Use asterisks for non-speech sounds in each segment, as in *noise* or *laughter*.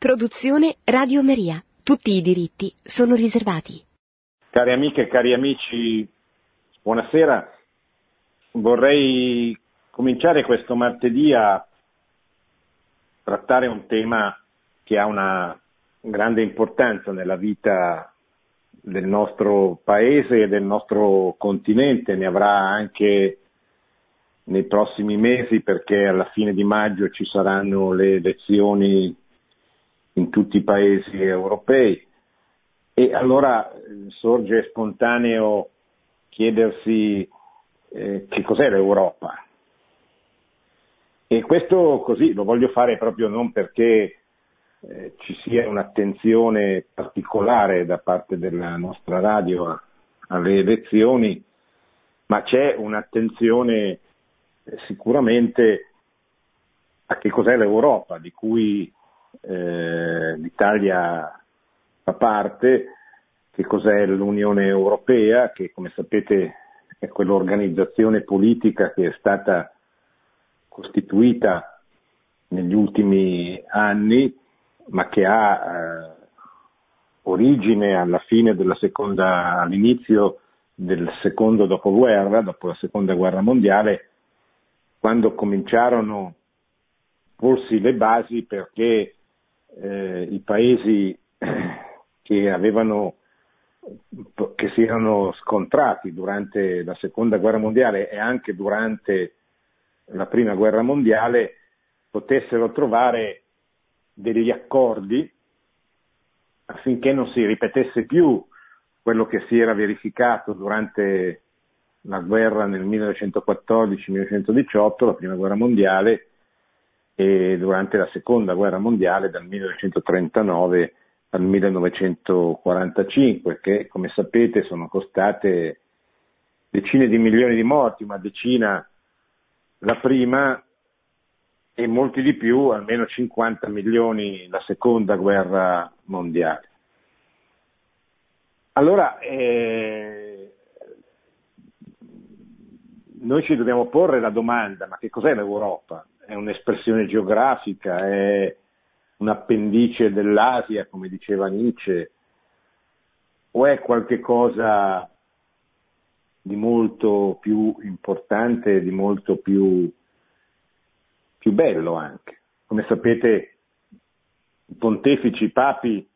Produzione Radio Maria. Tutti i diritti sono riservati. Cari amiche e cari amici, buonasera. Vorrei cominciare questo martedì a trattare un tema che ha una grande importanza nella vita del nostro paese e del nostro continente, ne avrà anche nei prossimi mesi perché alla fine di maggio ci saranno le elezioni in tutti i paesi europei e allora eh, sorge spontaneo chiedersi eh, che cos'è l'Europa. E questo così lo voglio fare proprio non perché eh, ci sia un'attenzione particolare da parte della nostra radio alle elezioni, ma c'è un'attenzione eh, sicuramente a che cos'è l'Europa, di cui eh, l'Italia fa parte, che cos'è l'Unione Europea, che come sapete è quell'organizzazione politica che è stata costituita negli ultimi anni, ma che ha eh, origine alla fine della seconda, all'inizio del secondo dopoguerra, dopo la seconda guerra mondiale, quando cominciarono a porsi le basi perché eh, i paesi *clears throat* che avevano che si erano scontrati durante la seconda guerra mondiale e anche durante la prima guerra mondiale potessero trovare degli accordi affinché non si ripetesse più quello che si era verificato durante la guerra nel 1914-1918, la prima guerra mondiale, e durante la seconda guerra mondiale dal 1939 al 1945, che come sapete sono costate decine di milioni di morti, una decina la prima e molti di più, almeno 50 milioni la seconda guerra mondiale. Allora, eh, noi ci dobbiamo porre la domanda, ma che cos'è l'Europa? È un'espressione geografica, è un appendice dell'Asia, come diceva Nietzsche, o è qualcosa di molto più importante, di molto più, più bello anche. Come sapete, i pontefici, i papi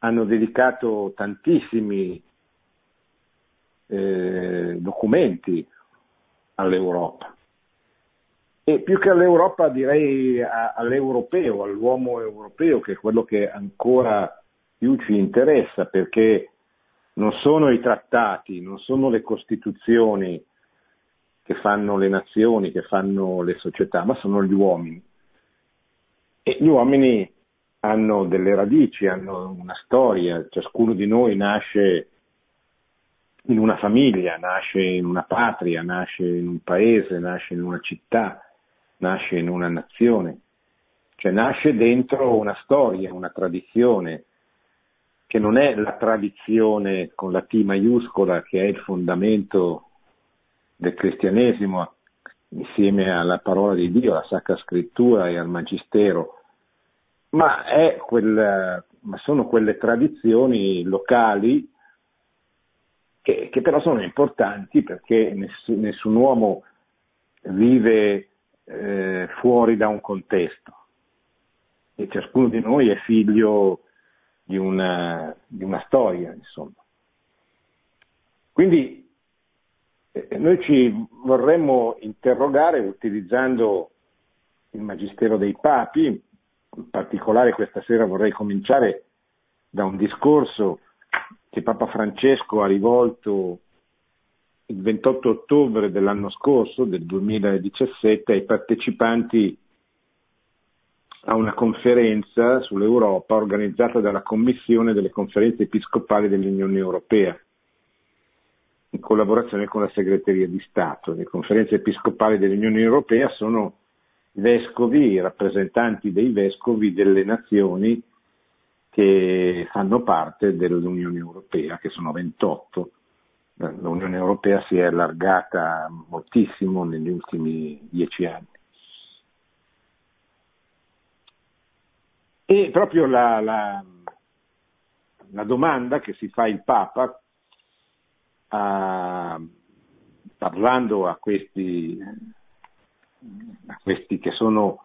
hanno dedicato tantissimi eh, documenti all'Europa. E più che all'Europa direi all'europeo, all'uomo europeo, che è quello che ancora più ci interessa, perché non sono i trattati, non sono le costituzioni che fanno le nazioni, che fanno le società, ma sono gli uomini. E gli uomini hanno delle radici, hanno una storia, ciascuno di noi nasce in una famiglia, nasce in una patria, nasce in un paese, nasce in una città nasce in una nazione, cioè nasce dentro una storia, una tradizione, che non è la tradizione con la T maiuscola che è il fondamento del cristianesimo insieme alla parola di Dio, alla Sacra Scrittura e al Magistero, ma, quel, ma sono quelle tradizioni locali che, che, però sono importanti perché nessun, nessun uomo vive eh, fuori da un contesto e ciascuno di noi è figlio di una, di una storia, insomma. Quindi eh, noi ci vorremmo interrogare utilizzando il Magistero dei Papi, in particolare questa sera vorrei cominciare da un discorso che Papa Francesco ha rivolto il 28 ottobre dell'anno scorso, del 2017, ai partecipanti a una conferenza sull'Europa organizzata dalla Commissione delle conferenze episcopali dell'Unione Europea, in collaborazione con la Segreteria di Stato. Le conferenze episcopali dell'Unione Europea sono vescovi, rappresentanti dei vescovi delle nazioni che fanno parte dell'Unione Europea, che sono 28 l'Unione Europea si è allargata moltissimo negli ultimi dieci anni. E proprio la, la, la domanda che si fa il Papa a, parlando a questi, a questi che sono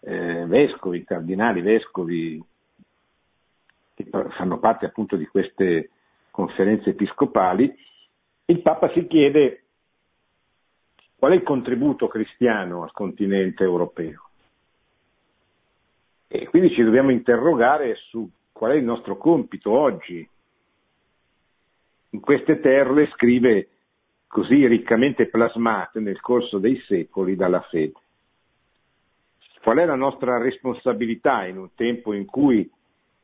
eh, vescovi, cardinali, vescovi, che fanno parte appunto di queste conferenze episcopali, il Papa si chiede qual è il contributo cristiano al continente europeo. E quindi ci dobbiamo interrogare su qual è il nostro compito oggi. In queste terre scrive così riccamente plasmate nel corso dei secoli dalla fede. Qual è la nostra responsabilità in un tempo in cui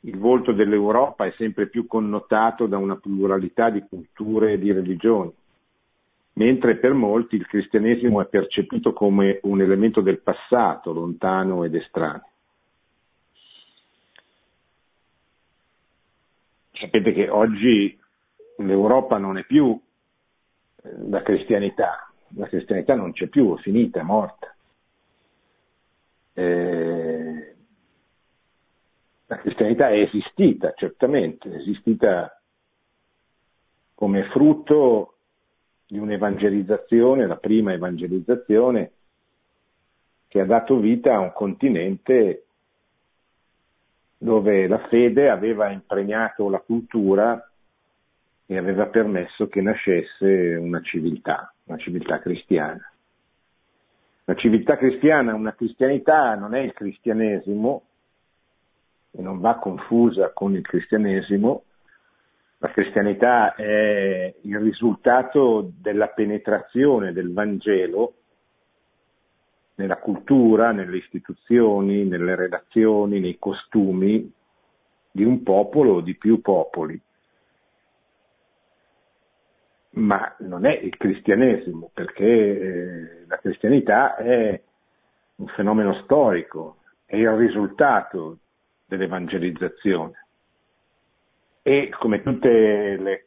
il volto dell'Europa è sempre più connotato da una pluralità di culture e di religioni, mentre per molti il cristianesimo è percepito come un elemento del passato, lontano ed estraneo. Sapete che oggi l'Europa non è più eh, la cristianità, la cristianità non c'è più, è finita, è morta. Eh, cristianità è esistita, certamente, è esistita come frutto di un'evangelizzazione, la prima evangelizzazione, che ha dato vita a un continente dove la fede aveva impregnato la cultura e aveva permesso che nascesse una civiltà, una civiltà cristiana. La civiltà cristiana, una cristianità non è il cristianesimo e non va confusa con il cristianesimo, la cristianità è il risultato della penetrazione del Vangelo nella cultura, nelle istituzioni, nelle relazioni, nei costumi di un popolo o di più popoli. Ma non è il cristianesimo, perché eh, la cristianità è un fenomeno storico, è il risultato dell'evangelizzazione. E come tutte le,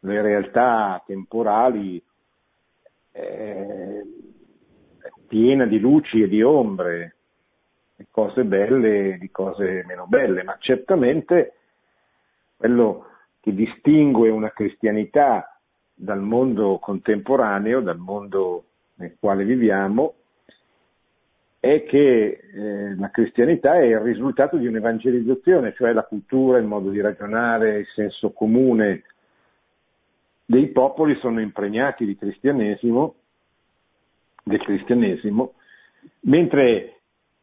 le realtà temporali, eh, piena di luci e di ombre, di cose belle e di cose meno belle, ma certamente quello che distingue una cristianità dal mondo contemporaneo, dal mondo nel quale viviamo, è che eh, la cristianità è il risultato di un'evangelizzazione, cioè la cultura, il modo di ragionare, il senso comune dei popoli sono impregnati di cristianesimo del cristianesimo, mentre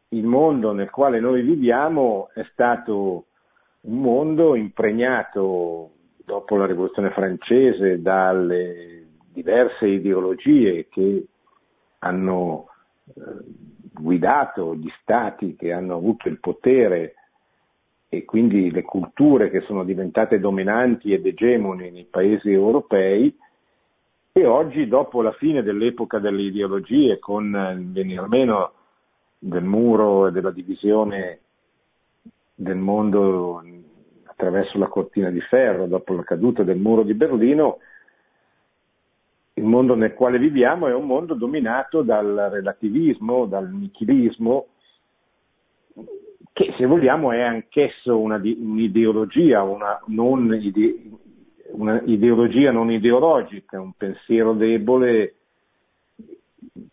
il mondo nel quale noi viviamo è stato un mondo impregnato dopo la rivoluzione francese dalle diverse ideologie che hanno eh, guidato gli stati che hanno avuto il potere e quindi le culture che sono diventate dominanti ed egemoni nei paesi europei e oggi, dopo la fine dell'epoca delle ideologie, con il venire meno del muro e della divisione del mondo attraverso la cortina di ferro, dopo la caduta del muro di Berlino, il mondo nel quale viviamo è un mondo dominato dal relativismo, dal nichilismo, che se vogliamo è anch'esso una, un'ideologia, una non ide, un'ideologia non ideologica, un pensiero debole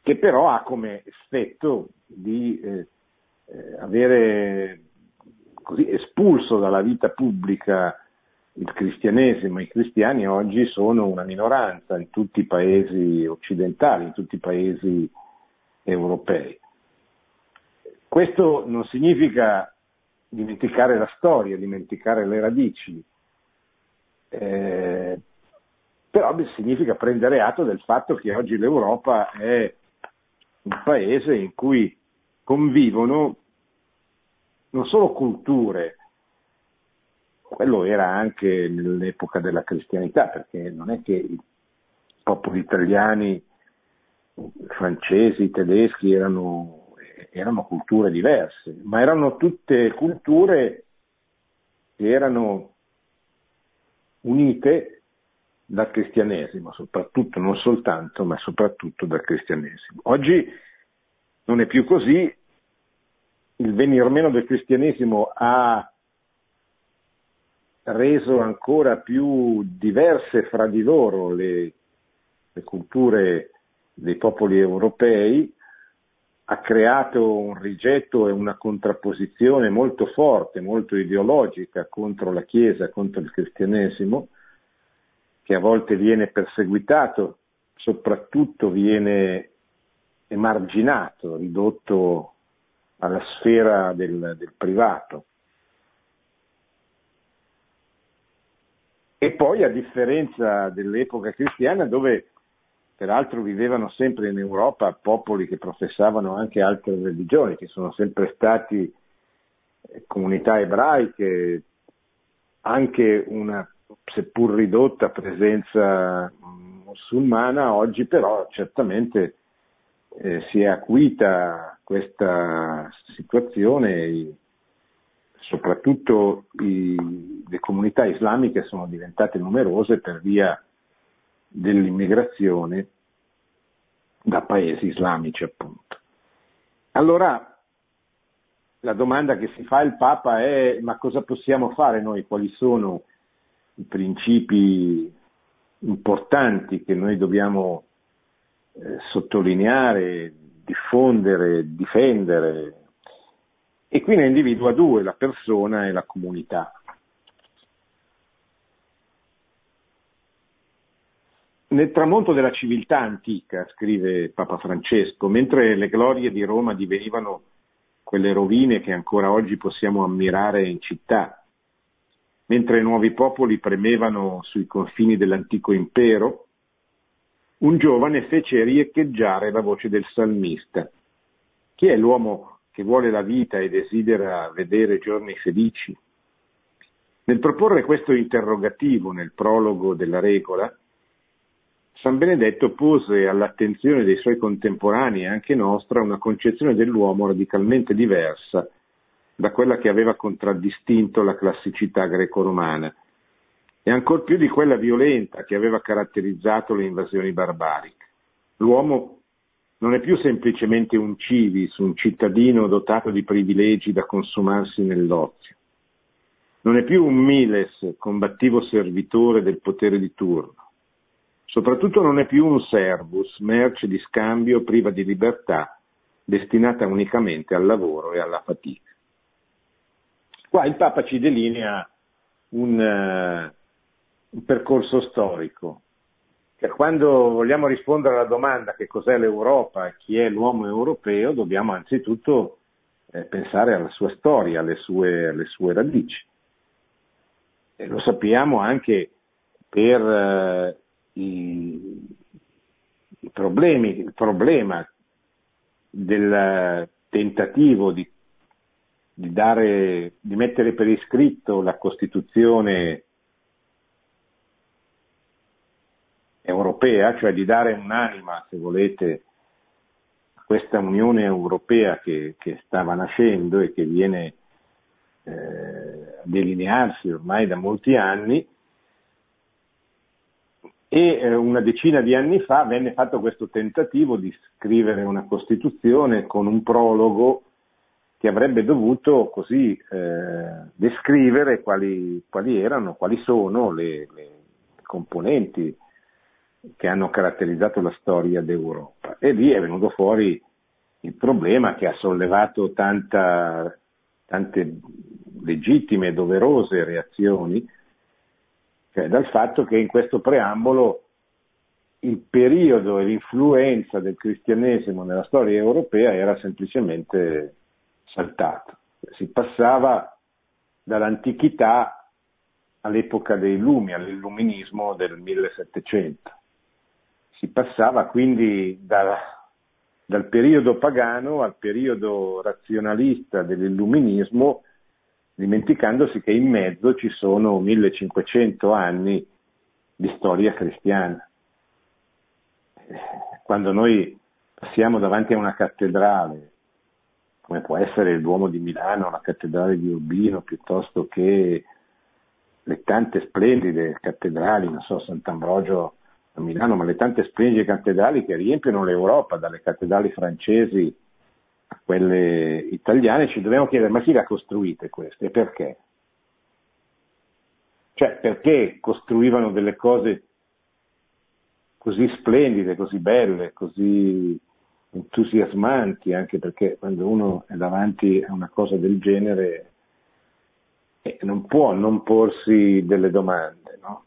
che però ha come effetto di eh, eh, avere così espulso dalla vita pubblica il cristianesimo. I cristiani oggi sono una minoranza in tutti i paesi occidentali, in tutti i paesi europei. Questo non significa dimenticare la storia, dimenticare le radici, eh, però significa prendere atto del fatto che oggi l'Europa è un paese in cui convivono non solo culture, quello era anche nell'epoca della cristianità, perché non è che i popoli italiani, francesi, tedeschi erano, erano culture diverse, ma erano tutte culture che erano unite dal cristianesimo, soprattutto, non soltanto, ma soprattutto dal cristianesimo. Oggi non è più così il venir meno del cristianesimo ha reso ancora più diverse fra di loro le, le culture dei popoli europei, ha creato un rigetto e una contrapposizione molto forte, molto ideologica contro la Chiesa, contro il cristianesimo, che a volte viene perseguitato, soprattutto viene emarginato, ridotto alla sfera del, del privato. E poi a differenza dell'epoca cristiana dove peraltro vivevano sempre in Europa popoli che professavano anche altre religioni, che sono sempre stati eh, comunità ebraiche, anche una seppur ridotta presenza musulmana, oggi però certamente eh, si è acuita questa situazione, soprattutto i, le comunità islamiche sono diventate numerose per via dell'immigrazione da paesi islamici appunto. Allora la domanda che si fa il Papa è ma cosa possiamo fare noi? Quali sono i principi importanti che noi dobbiamo eh, sottolineare, diffondere, difendere? E qui ne individua due, la persona e la comunità. Nel tramonto della civiltà antica, scrive Papa Francesco, mentre le glorie di Roma divenivano quelle rovine che ancora oggi possiamo ammirare in città, mentre nuovi popoli premevano sui confini dell'antico impero, un giovane fece riecheggiare la voce del salmista. Chi è l'uomo che vuole la vita e desidera vedere giorni felici? Nel proporre questo interrogativo nel prologo della regola, San Benedetto pose all'attenzione dei suoi contemporanei e anche nostra una concezione dell'uomo radicalmente diversa da quella che aveva contraddistinto la classicità greco-romana e ancor più di quella violenta che aveva caratterizzato le invasioni barbariche. L'uomo non è più semplicemente un civis, un cittadino dotato di privilegi da consumarsi nell'ozio. Non è più un miles, combattivo servitore del potere di turno Soprattutto non è più un servus, merce di scambio priva di libertà, destinata unicamente al lavoro e alla fatica. Qua il Papa ci delinea un, uh, un percorso storico. Cioè, quando vogliamo rispondere alla domanda che cos'è l'Europa chi è l'uomo europeo, dobbiamo anzitutto eh, pensare alla sua storia, alle sue, alle sue radici. E lo sappiamo anche per eh, i, i problemi, il problema del tentativo di, di, dare, di mettere per iscritto la Costituzione europea, cioè di dare un'anima, se volete, a questa Unione Europea che, che stava nascendo e che viene eh, a delinearsi ormai da molti anni, e eh, una decina di anni fa venne fatto questo tentativo di scrivere una Costituzione con un prologo che avrebbe dovuto così eh, descrivere quali, quali, erano, quali sono le, le, componenti che hanno caratterizzato la storia d'Europa. E lì è venuto fuori il problema che ha sollevato tanta, tante legittime e doverose reazioni, cioè dal fatto che in questo preambolo il periodo e l'influenza del cristianesimo nella storia europea era semplicemente saltato. Si passava dall'antichità all'epoca dei lumi, all'illuminismo del 1700. Si passava quindi da, dal periodo pagano al periodo razionalista dell'illuminismo dimenticandosi che in mezzo ci sono 1500 anni di storia cristiana. Quando noi passiamo davanti a una cattedrale, come può essere il Duomo di Milano, la cattedrale di Urbino, piuttosto che le tante splendide cattedrali, non so, Sant'Ambrogio a Milano, ma le tante splendide cattedrali che riempiono l'Europa, dalle cattedrali francesi a quelle italiane, ci dobbiamo chiedere ma chi le ha costruite queste e perché? Cioè perché costruivano delle cose così splendide, così belle, così entusiasmanti, anche perché quando uno è davanti a una cosa del genere eh, non può non porsi delle domande, no?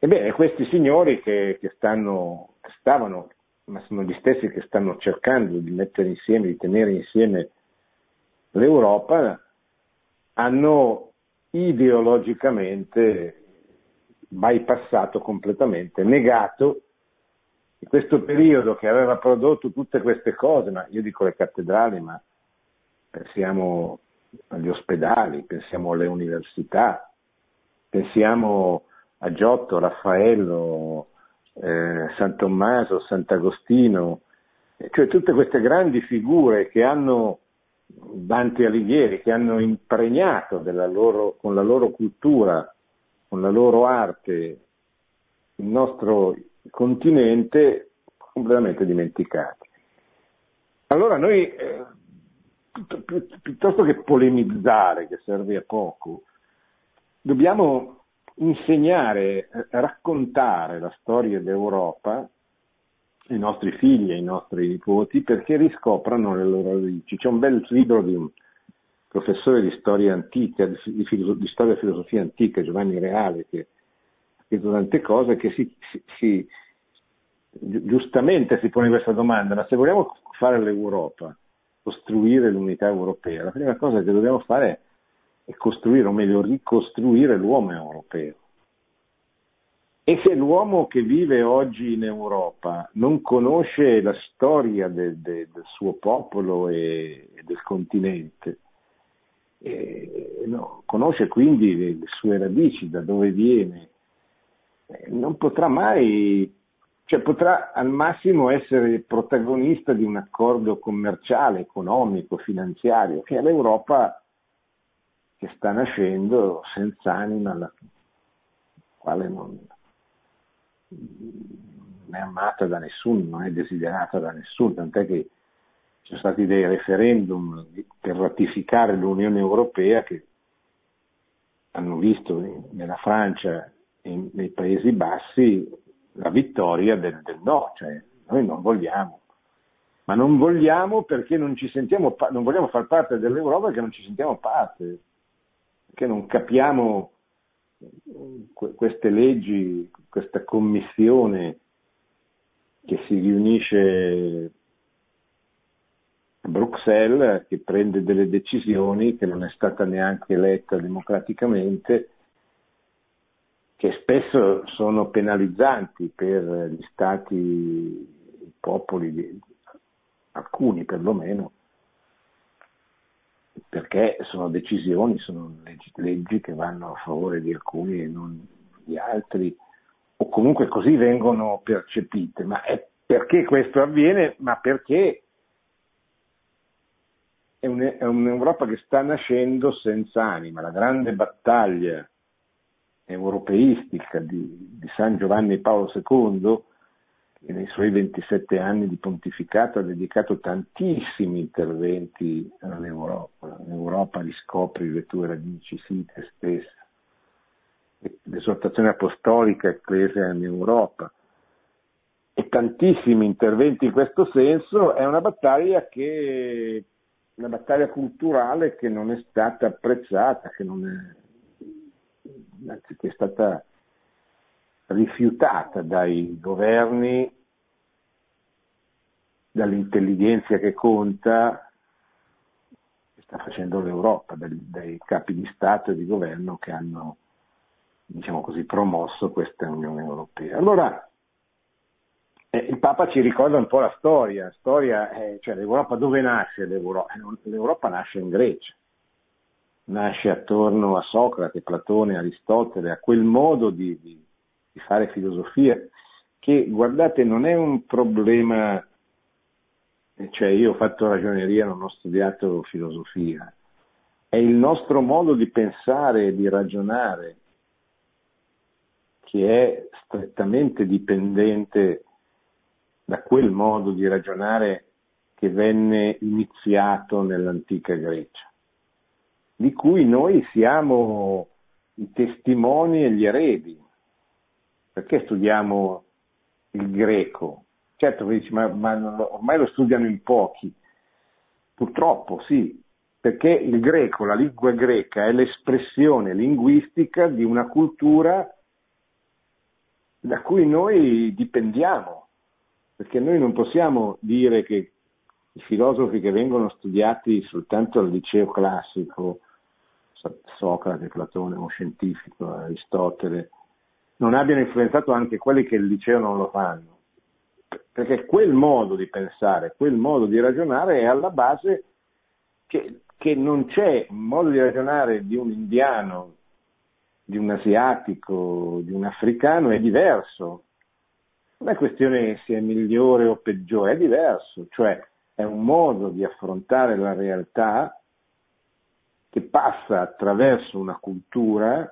Ebbene, questi signori che, che, stanno, che stavano, ma sono gli stessi che stanno cercando di mettere insieme, di tenere insieme l'Europa, hanno ideologicamente bypassato completamente, negato questo periodo che aveva prodotto tutte queste cose, ma io dico le cattedrali, ma pensiamo agli ospedali, pensiamo alle università, pensiamo a Giotto, Raffaello, eh, San Tommaso, Sant'Agostino, cioè tutte queste grandi figure che hanno Dante Alighieri, che hanno impregnato loro, con la loro cultura, con la loro arte, il nostro continente completamente dimenticati. Allora noi, eh, piuttosto che polemizzare, che serve a poco, dobbiamo insegnare, eh, raccontare la storia d'Europa ai nostri figli, ai nostri nipoti, perché riscoprano le loro radici. C'è un bel libro di un professore di storia antica, di, di, di storia e filosofia antica, Giovanni Reale, che scritto tante cose che si, si, si, giustamente si pone questa domanda, ma se vogliamo fare l'Europa, costruire l'unità europea, la prima cosa che dobbiamo fare è costruire, o meglio ricostruire l'uomo europeo. E se l'uomo che vive oggi in Europa non conosce la storia de, de, del suo popolo e, e del continente, e, no, conosce quindi le, le sue radici, da dove viene, non potrà mai, cioè potrà al massimo essere protagonista di un accordo commerciale, economico, finanziario, che è l'Europa che sta nascendo senza anima, la quale non, non è amata da nessuno, non è desiderata da nessuno, tant'è che ci sono stati dei referendum per ratificare l'Unione Europea che hanno visto nella Francia in, nei Paesi Bassi la vittoria del, del, no, cioè noi non vogliamo, ma non vogliamo perché non ci sentiamo, non vogliamo far parte dell'Europa perché non ci sentiamo parte, perché non capiamo queste leggi, questa commissione che si riunisce a Bruxelles, che prende delle decisioni che non è stata neanche eletta democraticamente che spesso sono penalizzanti per gli stati, i popoli, alcuni perlomeno, perché sono decisioni, sono leggi, che vanno a favore di alcuni e non di altri, o comunque così vengono percepite. Ma è perché questo avviene? Ma perché è, un'Europa che sta nascendo senza anima. La grande battaglia europeistica di, di San Giovanni Paolo II, nei suoi 27 anni di pontificato ha dedicato tantissimi interventi all'Europa. L'Europa riscopri le tue radici, sii te stessa. L'esortazione apostolica Ecclesia in Europa e tantissimi interventi in questo senso è una battaglia che una battaglia culturale che non è stata apprezzata, che è anzi che è stata rifiutata dai governi, dall'intelligenza che conta, che sta facendo l'Europa, dai, dai capi di Stato e di governo che hanno, diciamo così, promosso questa Unione Europea. Allora, eh, il Papa ci ricorda un po' la storia, storia eh, cioè l'Europa dove nasce l'Europa? L'Europa nasce in Grecia, nasce attorno a Socrate, Platone, Aristotele, a quel modo di, di, di fare filosofia che, guardate, non è un problema, cioè io ho fatto ragioneria, non ho studiato filosofia, è il nostro modo di pensare e di ragionare che è strettamente dipendente da quel modo di ragionare che venne iniziato nell'antica Grecia, di cui noi siamo i testimoni e gli eredi. Perché studiamo il greco? Certo, dici, ma, ma ormai lo studiano in pochi. Purtroppo sì, perché il greco, la lingua greca, è l'espressione linguistica di una cultura da cui noi dipendiamo, perché noi non possiamo dire che i filosofi che vengono studiati soltanto al liceo classico, Socrate, Platone, uno scientifico, Aristotele, non abbiano influenzato anche quelli che il liceo non lo fanno. Perché quel modo di pensare, quel modo di ragionare è alla base che, che non c'è modo di ragionare di un indiano, di un asiatico, di un africano, è diverso. Non è questione se è migliore o peggiore, è diverso, cioè è un modo di affrontare la realtà che passa attraverso una cultura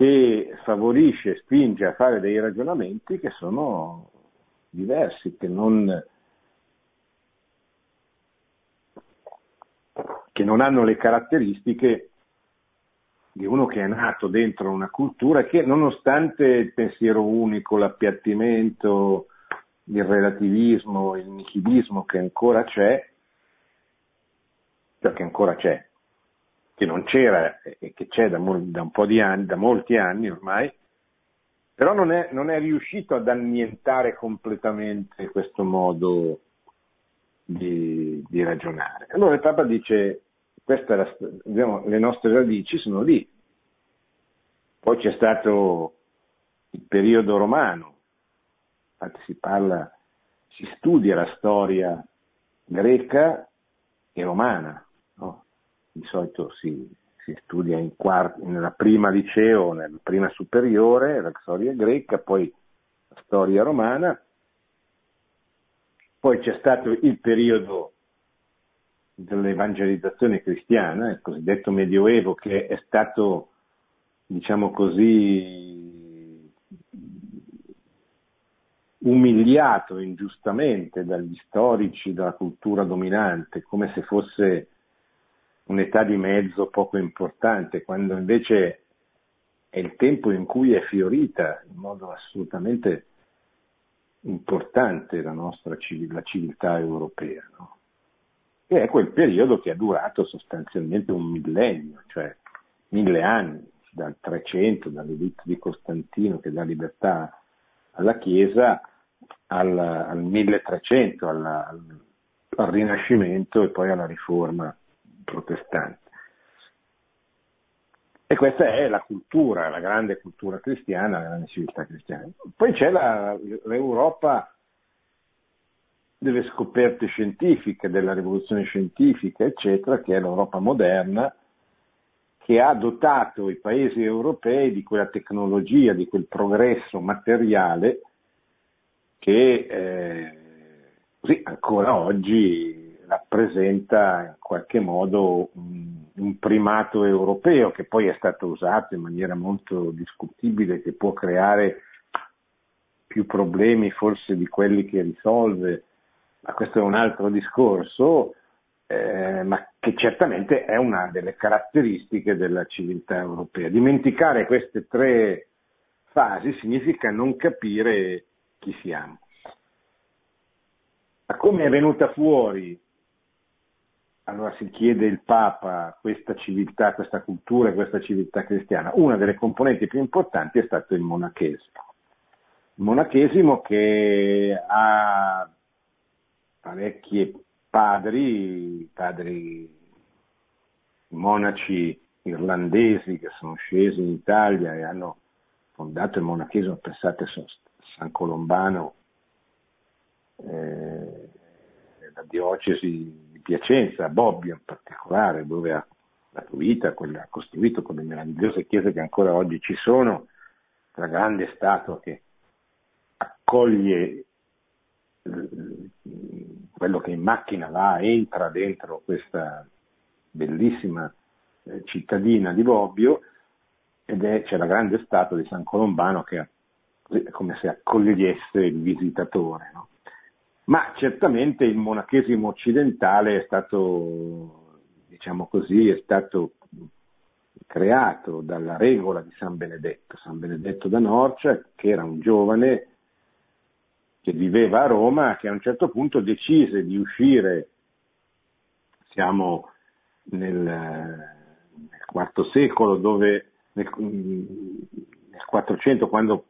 che favorisce, spinge a fare dei ragionamenti che sono diversi, che non, che non hanno le caratteristiche di uno che è nato dentro una cultura che nonostante il pensiero unico, l'appiattimento, il relativismo, il nichilismo che ancora c'è, perché ancora c'è, che non c'era e che c'è da, da un po' di anni, da molti anni ormai, però non è, non è riuscito ad annientare completamente questo modo di, di ragionare. Allora il Papa dice la, diciamo, le nostre radici sono lì. Poi c'è stato il periodo romano, infatti si parla, si studia la storia greca e romana, no? Di solito si, si studia in quarti, nella prima liceo, nella prima superiore, la storia greca, poi la storia romana, poi c'è stato il periodo dell'evangelizzazione cristiana, il cosiddetto Medioevo, che è stato, diciamo così, umiliato ingiustamente dagli storici della cultura dominante, come se fosse un'età di mezzo poco importante, quando invece è il tempo in cui è fiorita in modo assolutamente importante la nostra la civiltà europea. No? E è quel periodo che è durato sostanzialmente un millennio, cioè mille anni, dal 300, dall'editto di Costantino che dà libertà alla Chiesa, al, al 1300, alla, al, al Rinascimento e poi alla Riforma protestante. E questa è la cultura, la grande cultura cristiana, la grande civiltà cristiana. Poi c'è la, l'Europa delle scoperte scientifiche, della rivoluzione scientifica, eccetera, che è l'Europa moderna, che ha dotato i paesi europei di quella tecnologia, di quel progresso materiale che eh, così ancora oggi rappresenta in qualche modo un, primato europeo che poi è stato usato in maniera molto discutibile, che può creare più problemi forse di quelli che risolve ma questo è un altro discorso, eh, ma che certamente è una delle caratteristiche della civiltà europea. Dimenticare queste tre fasi significa non capire chi siamo. Ma come è venuta fuori, allora si chiede il Papa, questa civiltà, questa cultura, questa civiltà cristiana? Una delle componenti più importanti è stato il monachesimo. Il monachesimo che ha parecchi padri, padri monaci irlandesi che sono scesi in Italia e hanno fondato il monachesimo, pensate San Colombano, eh, la diocesi Piacenza, Bobbio in particolare, dove ha dato vita, ha costruito quelle meravigliose chiese che ancora oggi ci sono, la grande statua che accoglie quello che in macchina va, entra dentro questa bellissima eh, cittadina di Bobbio ed è, c'è la grande statua di San Colombano che come se accogliesse il visitatore. No? Ma certamente il monachesimo occidentale è stato, diciamo così, è stato creato dalla regola di San Benedetto, San Benedetto da Norcia, che era un giovane che viveva a Roma, che a un certo punto decise di uscire, siamo nel, nel IV secolo, dove nel, nel 400, quando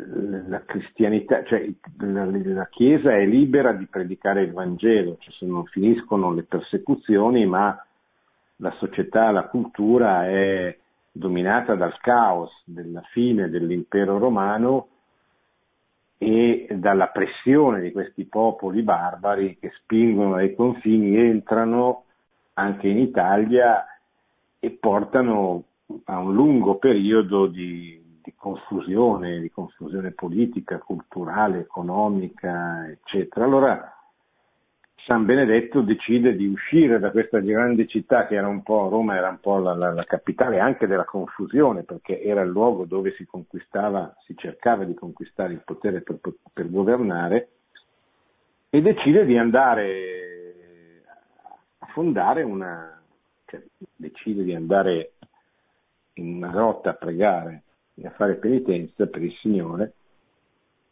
la cristianità, cioè la, la, Chiesa è libera di predicare il Vangelo, cioè non finiscono le persecuzioni, ma la società, la cultura è dominata dal caos della fine dell'impero romano e dalla pressione di questi popoli barbari che spingono ai confini, entrano anche in Italia e portano a un lungo periodo di, di confusione, di confusione politica, culturale, economica, eccetera. Allora San Benedetto decide di uscire da questa grande città che era un po', Roma era un po' la, la, la, capitale anche della confusione perché era il luogo dove si conquistava, si cercava di conquistare il potere per, per governare e decide di andare a fondare una, cioè decide di andare in una grotta a pregare e a fare penitenza per il Signore,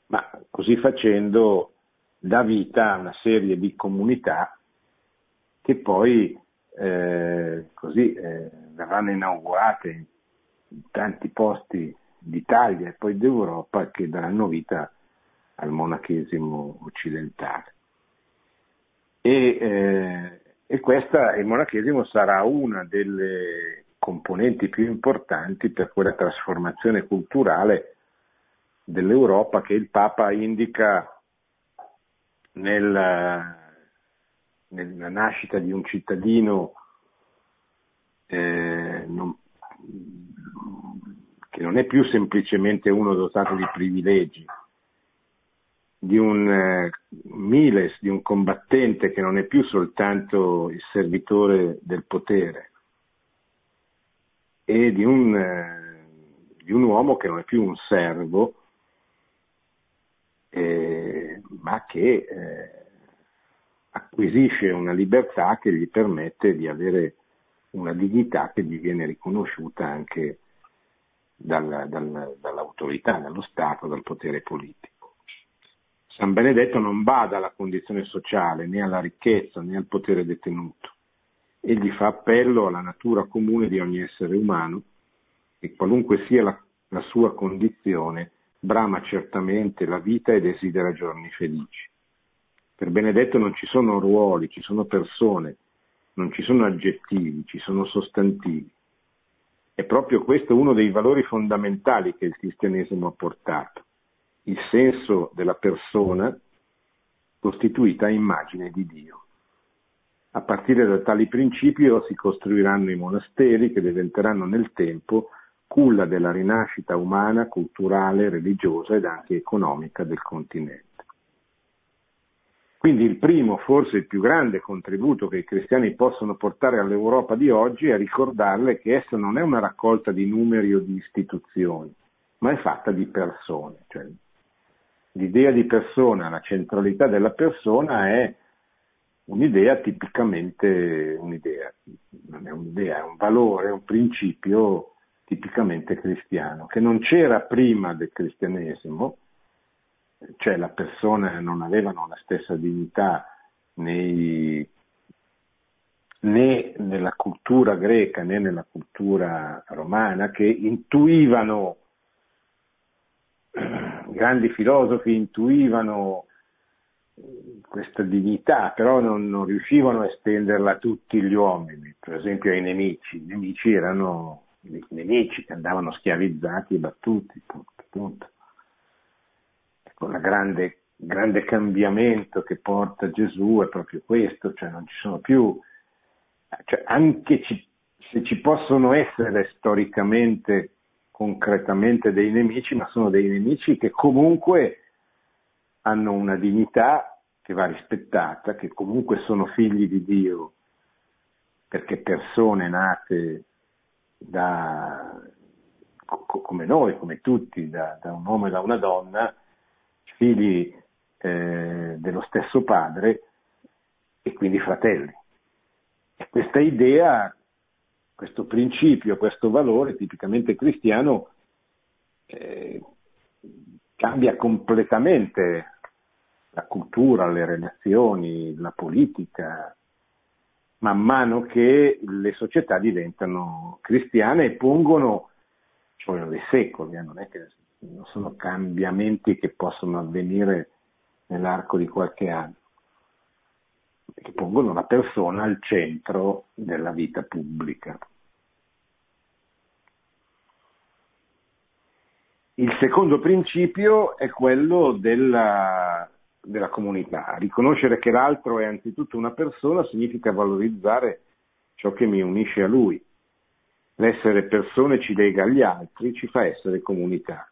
ma così facendo dà vita a una serie di comunità che poi eh, così eh, verranno inaugurate in tanti posti d'Italia e poi d'Europa che daranno vita al monachesimo occidentale. E, eh, e questa, il monachesimo sarà una delle componenti più importanti per quella trasformazione culturale dell'Europa che il Papa indica nel, nella nascita di un cittadino eh, non, che non è più semplicemente uno dotato di privilegi, di un eh, miles, di un combattente che non è più soltanto il servitore del potere e di un, eh, di un uomo che non è più un servo, eh, ma che eh, acquisisce una libertà che gli permette di avere una dignità che gli viene riconosciuta anche dal, dal, dall'autorità, dallo Stato, dal potere politico. San Benedetto non bada alla condizione sociale, né alla ricchezza, né al potere detenuto. Egli fa appello alla natura comune di ogni essere umano e qualunque sia la, la sua condizione, brama certamente la vita e desidera giorni felici. Per Benedetto non ci sono ruoli, ci sono persone, non ci sono aggettivi, ci sono sostantivi. È proprio questo uno dei valori fondamentali che il cristianesimo ha portato, il senso della persona costituita a immagine di Dio. A partire da tali principi si costruiranno i monasteri che diventeranno nel tempo culla della rinascita umana, culturale, religiosa ed anche economica del continente. Quindi il primo, forse il più grande contributo che i cristiani possono portare all'Europa di oggi è ricordarle che essa non è una raccolta di numeri o di istituzioni, ma è fatta di persone. Cioè, l'idea di persona, la centralità della persona è un'idea tipicamente un'idea, non è un'idea, è un valore, un principio tipicamente cristiano, che non c'era prima del cristianesimo, cioè la persona non avevano la stessa dignità nei, né nella cultura greca né nella cultura romana, che intuivano, *clears throat* grandi filosofi intuivano questa dignità, però non, non, riuscivano a estenderla a tutti gli uomini, per esempio ai nemici. I nemici erano i nemici che andavano schiavizzati e battuti, punto, punto. Ecco, il grande, grande cambiamento che porta Gesù è proprio questo, cioè non ci sono più, cioè anche ci, se ci possono essere storicamente, concretamente dei nemici, ma sono dei nemici che comunque hanno una dignità che va rispettata, che comunque sono figli di Dio, perché persone nate da, co- come noi, come tutti, da, da, un uomo e da una donna, figli eh, dello stesso padre e quindi fratelli. E questa idea, questo principio, questo valore tipicamente cristiano eh, cambia completamente la cultura, le relazioni, la politica, man mano che le società diventano cristiane e pongono, ci vogliono dei secoli, eh, non è che non sono cambiamenti che possono avvenire nell'arco di qualche anno, che pongono la persona al centro della vita pubblica. Il secondo principio è quello della, della comunità. Riconoscere che l'altro è anzitutto una persona significa valorizzare ciò che mi unisce a lui. L'essere persone ci lega agli altri, ci fa essere comunità.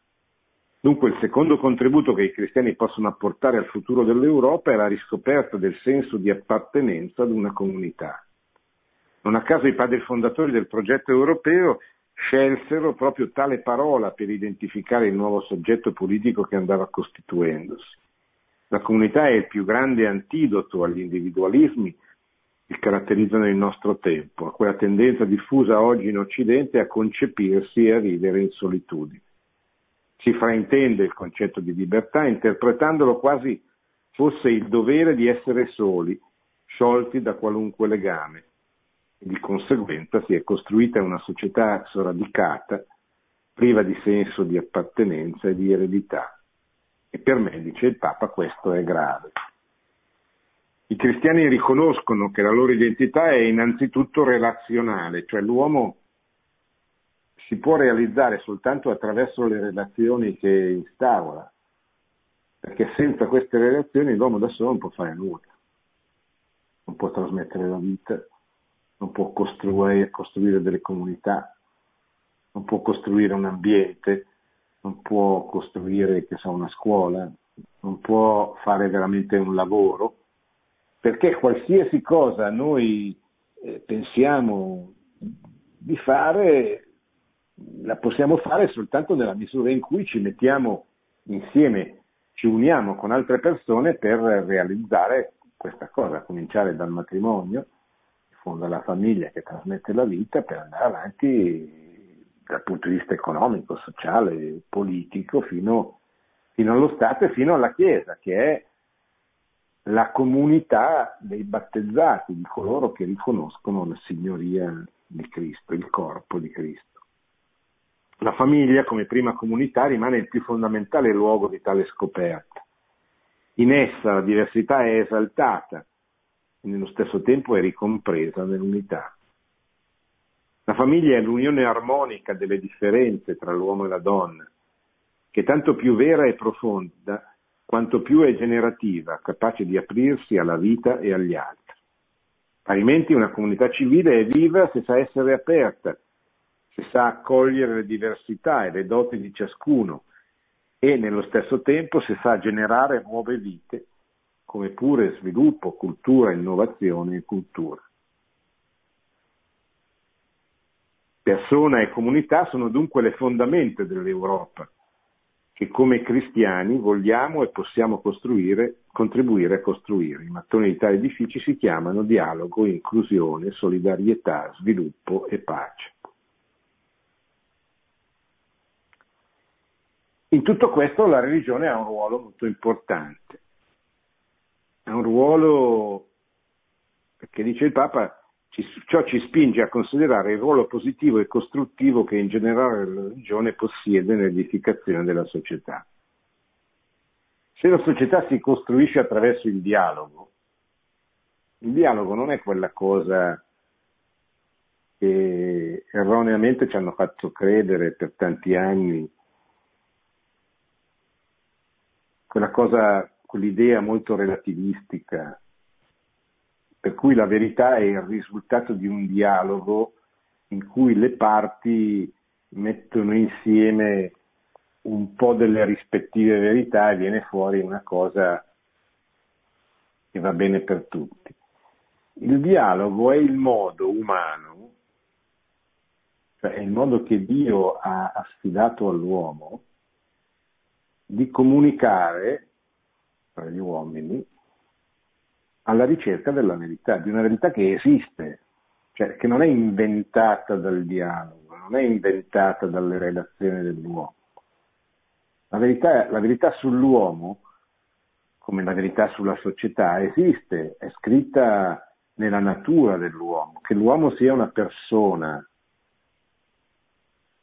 Dunque il secondo contributo che i cristiani possono apportare al futuro dell'Europa è la riscoperta del senso di appartenenza ad una comunità. Non a caso i padri fondatori del progetto europeo scelsero proprio tale parola per identificare il nuovo soggetto politico che andava costituendosi. La comunità è il più grande antidoto agli individualismi che caratterizzano il nostro tempo, a quella tendenza diffusa oggi in Occidente a concepirsi e a vivere in solitudine. Si fraintende il concetto di libertà interpretandolo quasi fosse il dovere di essere soli, sciolti da qualunque legame, di conseguenza si è costruita una società sradicata, priva di senso di appartenenza e di eredità. E per me, dice il Papa, questo è grave. I cristiani riconoscono che la loro identità è innanzitutto relazionale, cioè l'uomo si può realizzare soltanto attraverso le relazioni che instaura, perché senza queste relazioni l'uomo da solo non può fare nulla, non può trasmettere la vita, non può costruire, costruire delle comunità, non può costruire un ambiente, non può costruire so, una scuola, non può fare veramente un lavoro, perché qualsiasi cosa noi eh, pensiamo di fare, la possiamo fare soltanto nella misura in cui ci mettiamo insieme, ci uniamo con altre persone per realizzare questa cosa, a cominciare dal matrimonio, fonda la famiglia che trasmette la vita per andare avanti dal punto di vista economico, sociale, politico, fino, fino allo Stato e fino alla Chiesa, che è la comunità dei battezzati, di coloro che riconoscono la signoria di Cristo, il corpo di Cristo. La famiglia come prima comunità rimane il più fondamentale luogo di tale scoperta. In essa la diversità è esaltata, e nello stesso tempo è ricompresa nell'unità. La famiglia è l'unione armonica delle differenze tra l'uomo e la donna, che tanto più vera e profonda quanto più è generativa, capace di aprirsi alla vita e agli altri. Parimenti una comunità civile è viva se sa essere aperta, se sa accogliere le diversità e le doti di ciascuno e nello stesso tempo se sa generare nuove vite come pure sviluppo, cultura, innovazione e cultura. Persona e comunità sono dunque le fondamenta dell'Europa, che come cristiani vogliamo e possiamo contribuire a costruire. I mattoni di tali edifici si chiamano dialogo, inclusione, solidarietà, sviluppo e pace. In tutto questo la religione ha un ruolo molto importante ha un ruolo, perché dice il Papa, ciò ci spinge a considerare il ruolo positivo e costruttivo che in generale la religione possiede nell'edificazione della società. Se la società si costruisce attraverso il dialogo, il dialogo non è quella cosa che erroneamente ci hanno fatto credere per tanti anni, quella cosa quell'idea molto relativistica, per cui la verità è il risultato di un dialogo in cui le parti mettono insieme un po' delle rispettive verità e viene fuori una cosa che va bene per tutti. Il dialogo è il modo umano, cioè è il modo che Dio ha affidato all'uomo di comunicare tra gli uomini alla ricerca della verità, di una verità che esiste, cioè che non è inventata dal dialogo, non è inventata dalle relazioni dell'uomo. La verità, la verità sull'uomo, come la verità sulla società, esiste, è scritta nella natura dell'uomo, che l'uomo sia una persona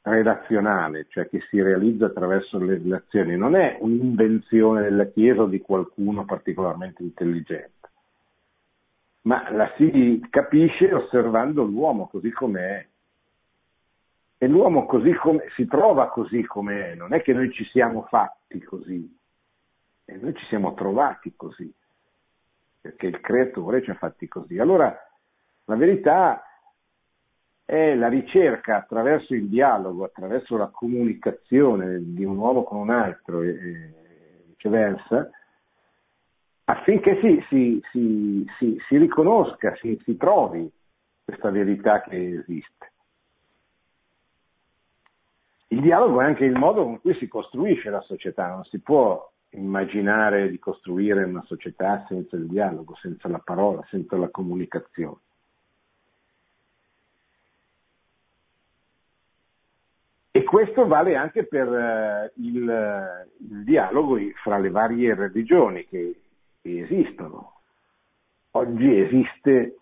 relazionale, cioè che si realizza attraverso le relazioni, non è un'invenzione della Chiesa o di qualcuno particolarmente intelligente ma la si capisce osservando l'uomo così com'è. E l'uomo così come si trova così com'è, non è che noi ci siamo fatti così, e noi ci siamo trovati così, perché il creatore ci ha fatti così. Allora la verità è la ricerca attraverso il dialogo, attraverso la comunicazione di un uomo con un altro e viceversa, affinché si, si, si, si riconosca, si, trovi questa verità che esiste. Il dialogo è anche il modo con cui si costruisce la società, non si può immaginare di costruire una società senza il dialogo, senza la parola, senza la comunicazione. E questo vale anche per uh, il, il, dialogo fra le varie religioni che esistono. Oggi esiste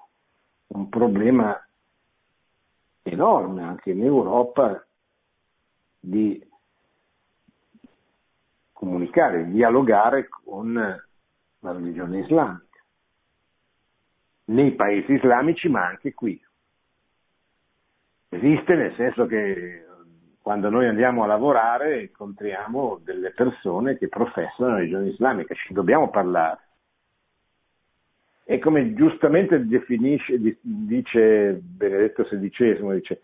un problema enorme anche in Europa di comunicare, dialogare con la religione islamica, nei paesi islamici ma anche qui. Esiste nel senso che quando noi andiamo a lavorare incontriamo delle persone che professano la religione islamica, ci dobbiamo parlare. E come giustamente definisce, dice Benedetto XVI, dice,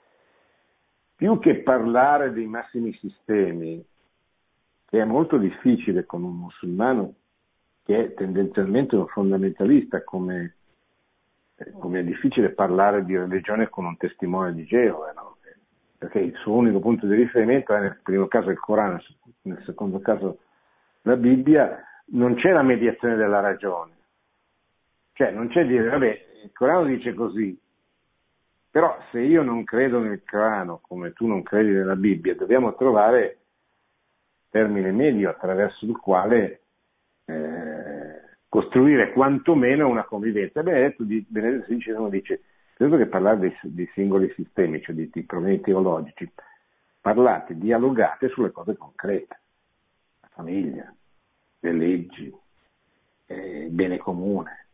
più che parlare dei massimi sistemi, che è molto difficile con un musulmano che è tendenzialmente un fondamentalista, come, come è difficile parlare di religione con un testimone di Geova, no? perché il suo unico punto di riferimento è nel primo caso il Corano, nel secondo caso la Bibbia, non c'è la mediazione della ragione cioè non c'è dire, vabbè, il Corano dice così, però se io non credo nel Corano come tu non credi nella Bibbia, dobbiamo trovare termine medio attraverso il quale eh, costruire quantomeno una convivenza. Benedetto, Benedetto XVI dice, credo che parlare dei, dei, singoli sistemi, cioè di, di problemi teologici, parlate, dialogate sulle cose concrete, la famiglia, le leggi, eh, il bene comune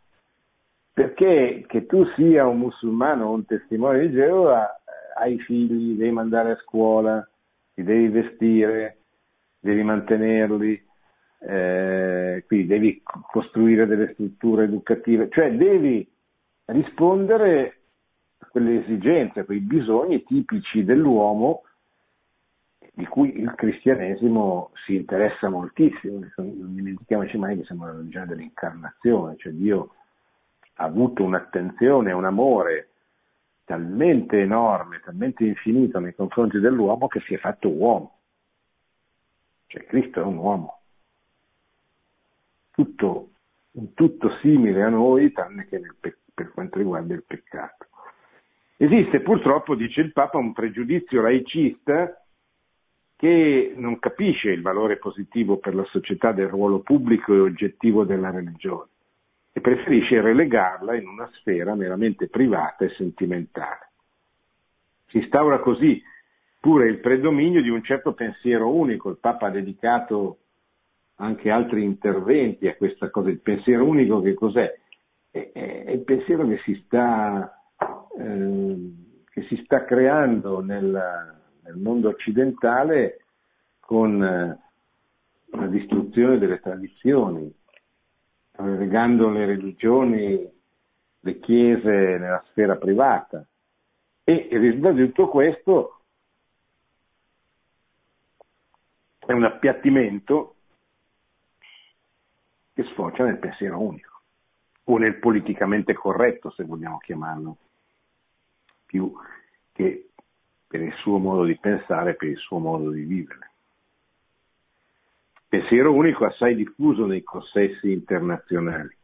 perché che tu sia un musulmano o un testimone di Geova, eh, hai figli, devi mandare a scuola, li devi vestire, devi mantenerli, eh, quindi devi costruire delle strutture educative, cioè devi rispondere a quelle esigenze, a quei bisogni tipici dell'uomo di cui il cristianesimo si interessa moltissimo. Non dimentichiamoci mai che siamo la religione dell'incarnazione, cioè Dio avuto un'attenzione, un amore talmente enorme, talmente infinito nei confronti dell'uomo che si è fatto uomo. Cioè Cristo è un uomo, tutto, tutto simile a noi, tranne che pe- per quanto riguarda il peccato. Esiste purtroppo, dice il Papa, un pregiudizio laicista che non capisce il valore positivo per la società del ruolo pubblico e oggettivo della religione e preferisce relegarla in una sfera meramente privata e sentimentale. Si instaura così pure il predominio di un certo pensiero unico. Il Papa ha dedicato anche altri interventi a questa cosa. Il pensiero unico che cos'è? È, il pensiero che si sta, eh, che si sta creando nel, nel, mondo occidentale con eh, la distruzione delle tradizioni, relegando le religioni, le chiese nella sfera privata. E il risultato di tutto questo è un appiattimento che sfocia nel pensiero unico o nel politicamente corretto, se vogliamo chiamarlo, più che per il suo modo di pensare, per il suo modo di vivere. Pensiero unico assai diffuso nei consessi internazionali,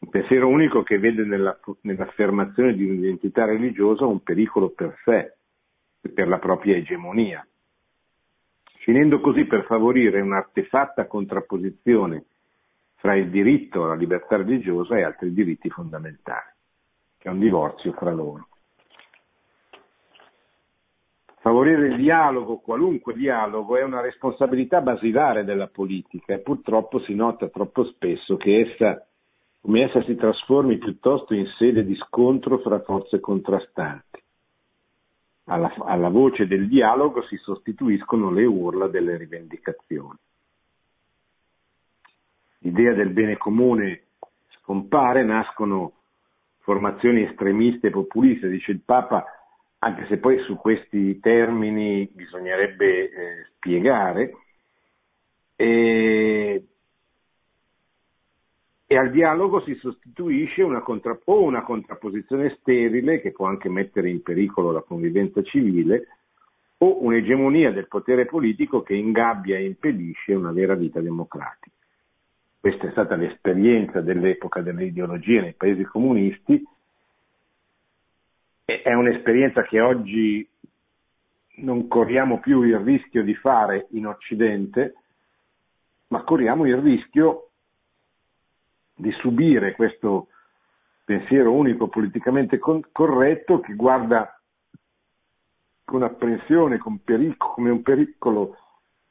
un pensiero unico che vede nella, nell'affermazione di un'identità religiosa un pericolo per sé e per la propria egemonia, finendo così per favorire un'artefatta contrapposizione fra il diritto alla libertà religiosa e altri diritti fondamentali, che è un divorzio fra loro. Favorire il dialogo, qualunque dialogo, è una responsabilità basilare della politica e purtroppo si nota troppo spesso che essa, come essa si trasformi piuttosto in sede di scontro fra forze contrastanti. Alla, alla voce del dialogo si sostituiscono le urla delle rivendicazioni. L'idea del bene comune scompare, nascono formazioni estremiste e populiste, dice il Papa, anche se poi su questi termini bisognerebbe eh, spiegare, e, e, al dialogo si sostituisce una contra, o una contrapposizione sterile che può anche mettere in pericolo la convivenza civile, o un'egemonia del potere politico che ingabbia e impedisce una vera vita democratica. Questa è stata l'esperienza dell'epoca delle ideologie nei paesi comunisti è un'esperienza che oggi non corriamo più il rischio di fare in Occidente, ma corriamo il rischio di subire questo pensiero unico politicamente corretto che guarda con apprensione, con pericolo, come un pericolo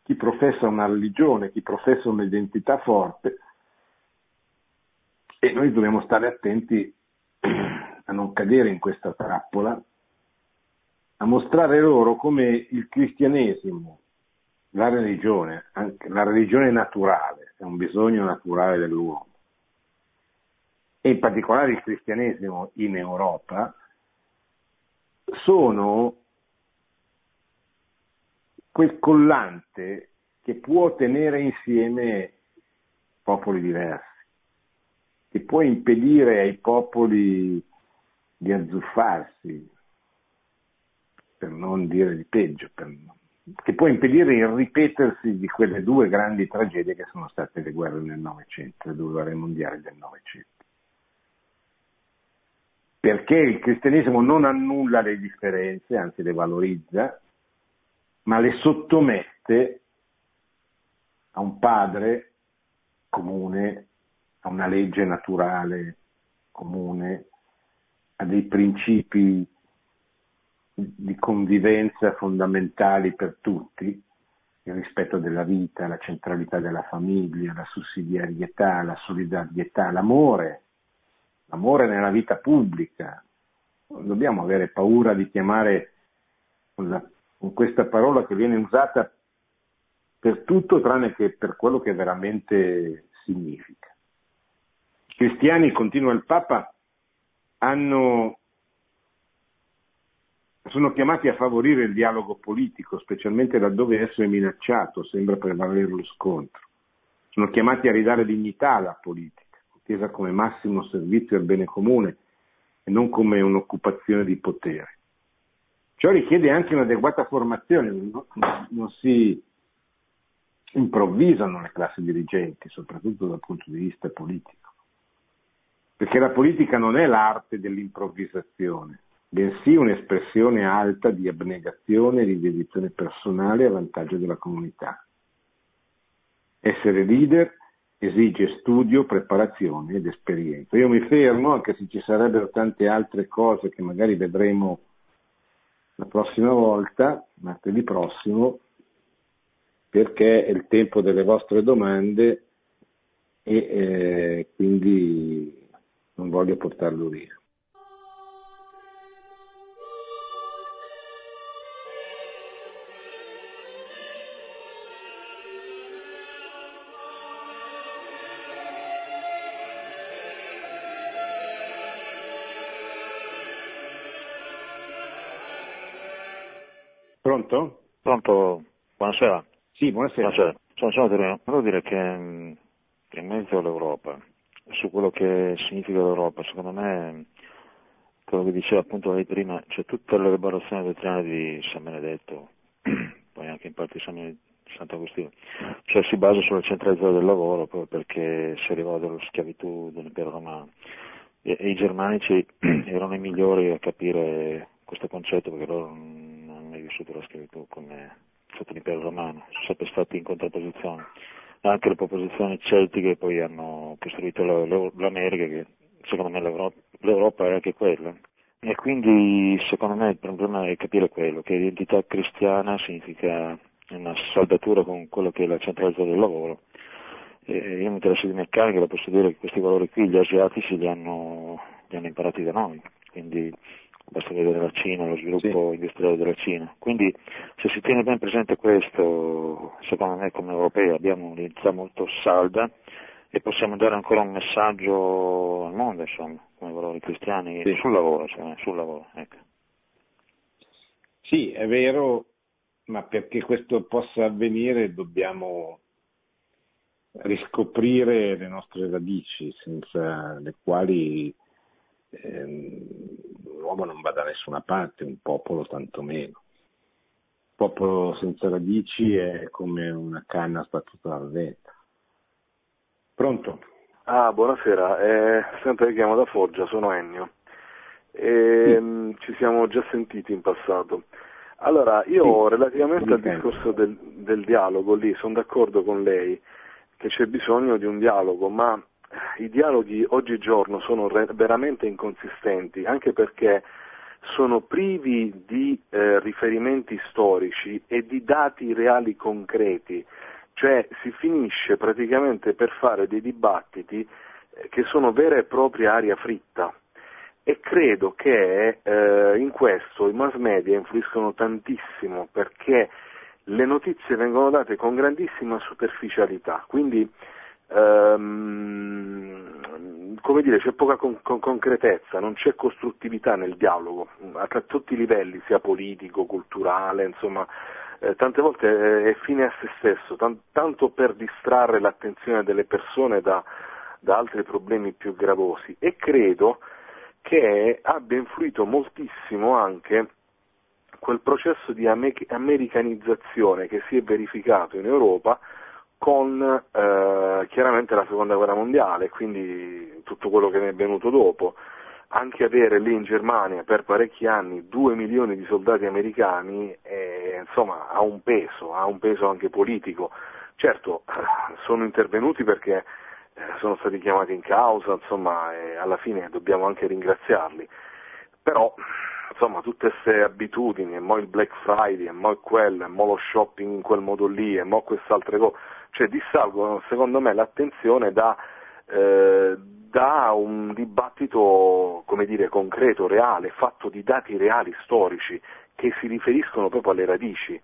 chi professa una religione, chi professa un'identità forte. E noi dobbiamo stare attenti a non cadere in questa trappola, a mostrare loro come il cristianesimo, la religione, la religione naturale, è un bisogno naturale dell'uomo, e in particolare il cristianesimo in Europa, sono quel collante che può tenere insieme popoli diversi, che può impedire ai popoli di azzuffarsi, per non dire di peggio, per, che può impedire il ripetersi di quelle due grandi tragedie che sono state le guerre nel Novecento, le due guerre mondiali del Novecento. Perché il cristianesimo non annulla le differenze, anzi le valorizza, ma le sottomette a un padre comune, a una legge naturale comune, a dei principi di convivenza fondamentali per tutti, il rispetto della vita, la centralità della famiglia, la sussidiarietà, la solidarietà, l'amore, l'amore nella vita pubblica. Non dobbiamo avere paura di chiamare con, questa parola che viene usata per tutto tranne che per quello che veramente significa. Cristiani, continua il Papa, hanno, sono chiamati a favorire il dialogo politico, specialmente laddove esso è minacciato, sembra prevalere lo scontro. Sono chiamati a ridare dignità alla politica, intesa come massimo servizio al bene comune e non come un'occupazione di potere. Ciò richiede anche un'adeguata formazione, non, non si improvvisano le classi dirigenti, soprattutto dal punto di vista politico perché la politica non è l'arte dell'improvvisazione, bensì un'espressione alta di abnegazione e di dedizione personale a vantaggio della comunità. Essere leader esige studio, preparazione ed esperienza. Io mi fermo, anche se ci sarebbero tante altre cose che magari vedremo la prossima volta, martedì prossimo, perché è il tempo delle vostre domande e eh, quindi non voglio portarlo via. Pronto? Pronto, buonasera. Sì, buonasera. Buonasera, sono, Torino. Volevo dire che in mezzo all'Europa su quello che significa l'Europa. Secondo me quello che diceva appunto lei prima, cioè tutta l'elaborazione dottrinale di San Benedetto, *clears throat* poi anche in parte San Sant'Agostino, cioè si basa sulla centralizzazione del lavoro proprio perché si arrivava dalla schiavitù dell'impero romano e, e, i germanici *clears throat* erano i migliori a capire questo concetto perché loro non hanno mai vissuto la schiavitù come sotto l'impero romano, sono sempre stati in contrapposizione. Anche le proposizioni celtiche poi hanno costruito l'America che secondo me l'Europa, l'Europa è anche quella. E quindi secondo me il problema è capire quello, che l'identità cristiana significa una saldatura con quello che è la centralità del lavoro. E io mi interesso di meccanica, posso dire che questi valori qui gli asiatici li hanno, li hanno imparati da noi, quindi basta vedere la Cina, lo sviluppo sì. industriale della Cina. Quindi se si tiene ben presente questo, secondo me come europei abbiamo un'identità molto salda e possiamo dare ancora un messaggio al mondo, insomma, come valori cristiani sì. sul lavoro, cioè, sul lavoro ecco. Sì, è vero, ma perché questo possa avvenire dobbiamo riscoprire le nostre radici, senza le quali ehm, l'uomo non va da nessuna parte, un popolo tantomeno. Un popolo senza radici è come una canna sbattuta dal vento. Pronto? Ah, buonasera, eh, sempre chiamo da Foggia, sono Ennio. E, sì. Mm, ci siamo già sentiti in passato. Allora, io sì. relativamente al discorso del, del dialogo lì sono d'accordo con lei che c'è bisogno di un dialogo, ma i dialoghi oggigiorno sono re- veramente inconsistenti, anche perché sono privi di eh, riferimenti storici e di dati reali concreti. Cioè si finisce praticamente per fare dei dibattiti eh, che sono vera e propria aria fritta. E credo che eh, in questo i mass media influiscono tantissimo perché le notizie vengono date con grandissima superficialità, quindi ehm, come dire, c'è poca con- con- concretezza, non c'è costruttività nel dialogo a, a tutti i livelli, sia politico, culturale, insomma eh, tante volte eh, è fine a se stesso, tan- tanto per distrarre l'attenzione delle persone da, da altri problemi più gravosi. E credo che abbia influito moltissimo anche quel processo di ame- americanizzazione che si è verificato in Europa con eh, chiaramente la seconda guerra mondiale, quindi tutto quello che ne è venuto dopo anche avere lì in Germania per parecchi anni due milioni di soldati americani eh, insomma, ha un peso, ha un peso anche politico. Certo, sono intervenuti perché eh, sono stati chiamati in causa, insomma, e alla fine dobbiamo anche ringraziarli. Però, insomma, tutte queste abitudini, e mo il Black Friday, e mo quello, e mo lo shopping in quel modo lì, e mo quest'altre cose, cioè dissalgono secondo me l'attenzione da eh, da un dibattito, dire, concreto, reale, fatto di dati reali, storici, che si riferiscono proprio alle radici.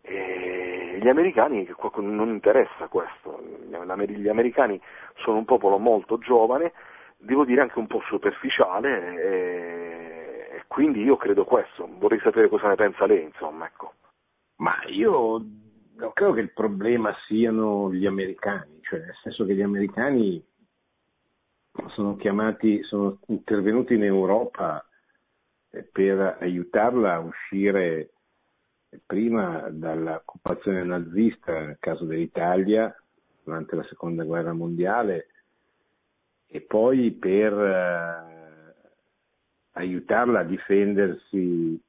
E gli americani non interessa questo, gli americani sono un popolo molto giovane, devo dire anche un po' superficiale, e quindi io credo questo, vorrei sapere cosa ne pensa lei, insomma, ecco. Ma io non credo che il problema siano gli americani, cioè nel senso che gli americani sono chiamati, sono intervenuti in Europa eh, per aiutarla a uscire prima dall'occupazione nazista, nel caso dell'Italia, durante la seconda guerra mondiale, e poi per eh, aiutarla a difendersi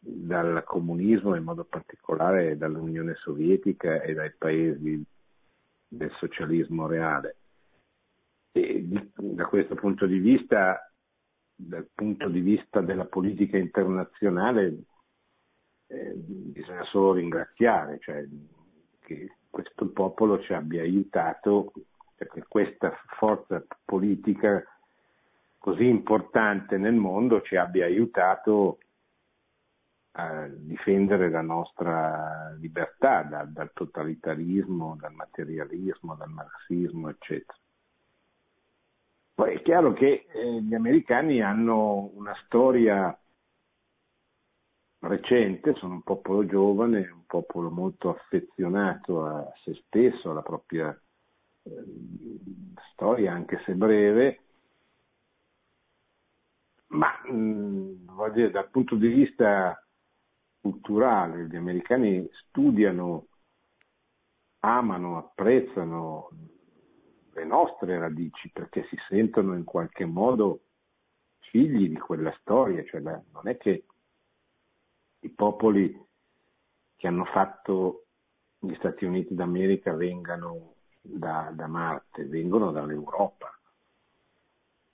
dal comunismo, in modo particolare dall'Unione Sovietica e dai paesi del socialismo reale. E da questo punto di vista, dal punto di vista della politica internazionale, eh, bisogna solo ringraziare, cioè, che questo popolo ci abbia aiutato, perché questa forza politica così importante nel mondo ci abbia aiutato difendere la nostra libertà dal, dal totalitarismo, dal materialismo, dal marxismo, eccetera. Poi è chiaro che eh, gli americani hanno una storia recente, sono un popolo giovane, un popolo molto affezionato a se stesso, alla propria eh, storia, anche se breve, Ma mh, dire, dal punto di vista culturale, gli americani studiano, amano, apprezzano le nostre radici perché si sentono in qualche modo figli di quella storia, cioè non è che i popoli che hanno fatto gli Stati Uniti d'America vengano da, da Marte, vengono dall'Europa,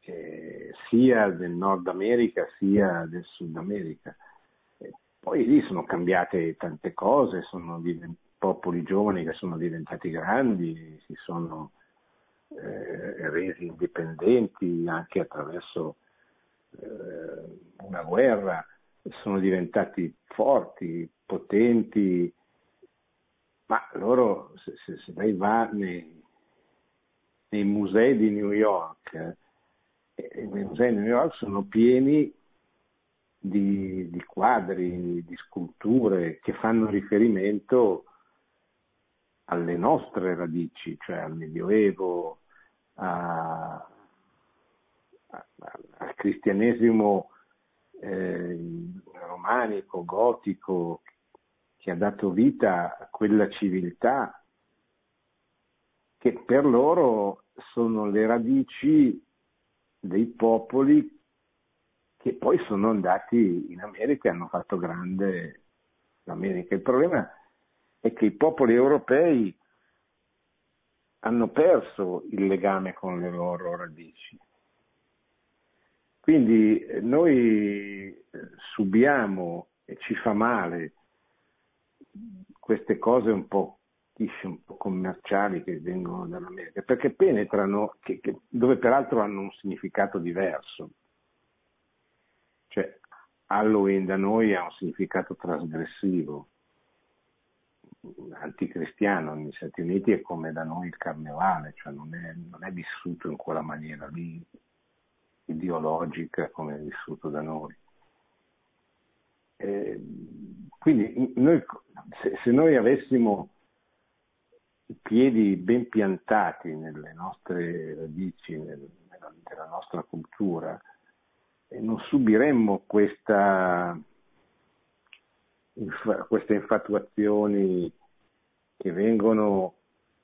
eh, sia del Nord America sia del Sud America. Poi lì sono cambiate tante cose, sono divent- popoli giovani che sono diventati grandi, si sono eh, resi indipendenti anche attraverso eh, una guerra, sono diventati forti, potenti, ma loro, se, se, se lei va nei, nei, musei di New York, eh, i musei di New York sono pieni di, di, quadri, di sculture che fanno riferimento alle nostre radici, cioè al Medioevo, a, a, al cristianesimo eh, romanico, gotico, che ha dato vita a quella civiltà che per loro sono le radici dei popoli che poi sono andati in America e hanno fatto grande l'America. Il problema è che i popoli europei hanno perso il legame con le loro radici. Quindi eh, noi eh, subiamo e ci fa male queste cose un po' un po' commerciali che vengono dall'America, perché penetrano, che, che, dove peraltro hanno un significato diverso. Halloween da noi ha un significato trasgressivo, anticristiano, negli Stati Uniti è come da noi il carnevale, cioè non è, non è vissuto in quella maniera lì ideologica come è vissuto da noi. Eh, quindi noi, se, se, noi avessimo i piedi ben piantati nelle nostre radici, nel, nella nostra cultura, non subiremmo questa, queste infatuazioni che vengono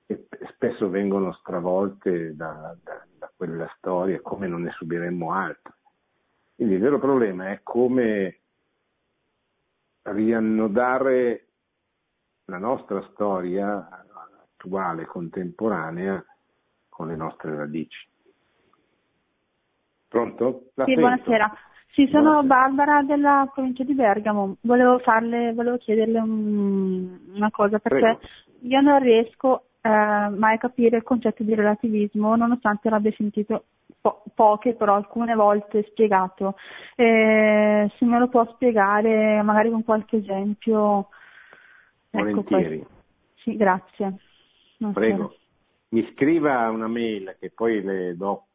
e spesso vengono stravolte da, da, da quella storia come non ne subiremmo altre. Quindi il vero problema è come riannodare la nostra storia attuale, contemporanea, con le nostre radici. Pronto? La sì, sento. buonasera. Sì, sono buonasera. Barbara della provincia di Bergamo. Volevo, farle, volevo chiederle un, una cosa perché Prego. io non riesco eh, mai a capire il concetto di relativismo, nonostante l'abbia sentito po- poche, però alcune volte spiegato. Eh, se me lo può spiegare magari con qualche esempio. Ecco, Volentieri. Ecco, sì, grazie. Non Prego. So. Mi scriva una mail che poi le do.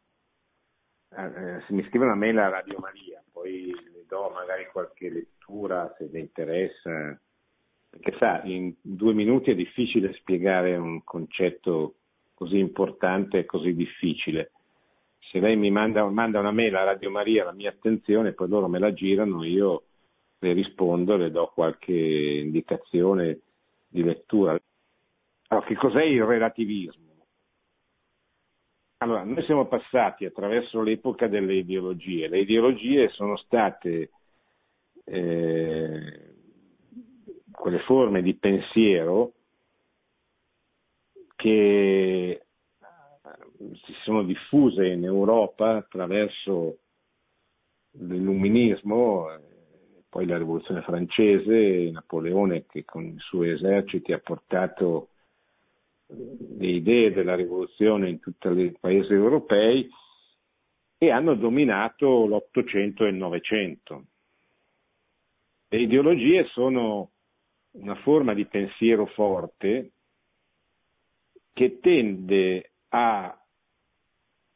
Eh, eh, se mi scrive una mail a Radio Maria, poi le do magari qualche lettura se le interessa. Perché sa, in due minuti è difficile spiegare un concetto così importante e così difficile se lei mi manda, manda, una mail a Radio Maria, la mia attenzione, poi loro me la girano, io le rispondo, le do qualche indicazione di lettura. Allora, che cos'è il relativismo? Allora, noi siamo passati attraverso l'epoca delle ideologie. Le ideologie sono state eh, quelle forme di pensiero che si sono diffuse in Europa attraverso l'illuminismo, poi la rivoluzione francese, Napoleone che con i suoi eserciti ha portato le idee della rivoluzione in tutti i paesi europei e hanno dominato l'Ottocento e il Novecento. Le ideologie sono una forma di pensiero forte che tende a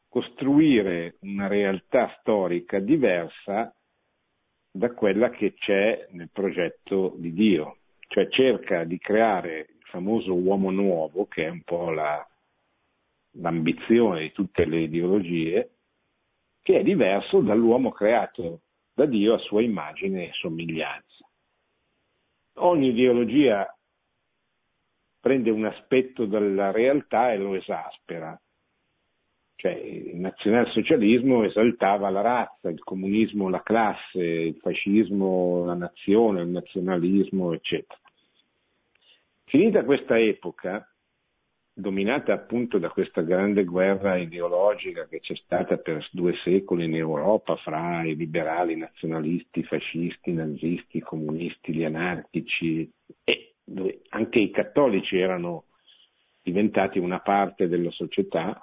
costruire una realtà storica diversa da quella che c'è nel progetto di Dio, cioè cerca di creare famoso uomo nuovo, che è un po' la, l'ambizione di tutte le ideologie, che è diverso dall'uomo creato da Dio a sua immagine e somiglianza. Ogni ideologia prende un aspetto della realtà e lo esaspera. Cioè, il nazionalsocialismo esaltava la razza, il comunismo la classe, il fascismo la nazione, il nazionalismo, eccetera. Finita questa epoca, dominata appunto da questa grande guerra ideologica che c'è stata per due secoli in Europa fra i liberali, i nazionalisti, i fascisti, i nazisti, i comunisti, gli anarchici e anche i cattolici erano diventati una parte della società,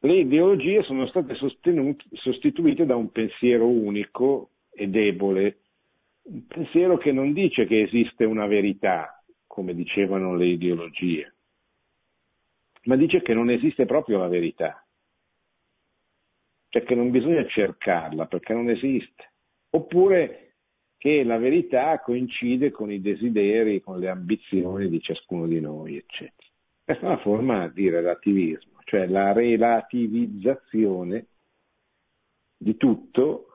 le ideologie sono state sostituite da un pensiero unico e debole, un pensiero che non dice che esiste una verità, come dicevano le ideologie, ma dice che non esiste proprio la verità, cioè che non bisogna cercarla perché non esiste, oppure che la verità coincide con i desideri, con le ambizioni di ciascuno di noi, eccetera. Questa è una forma di relativismo, cioè la relativizzazione di tutto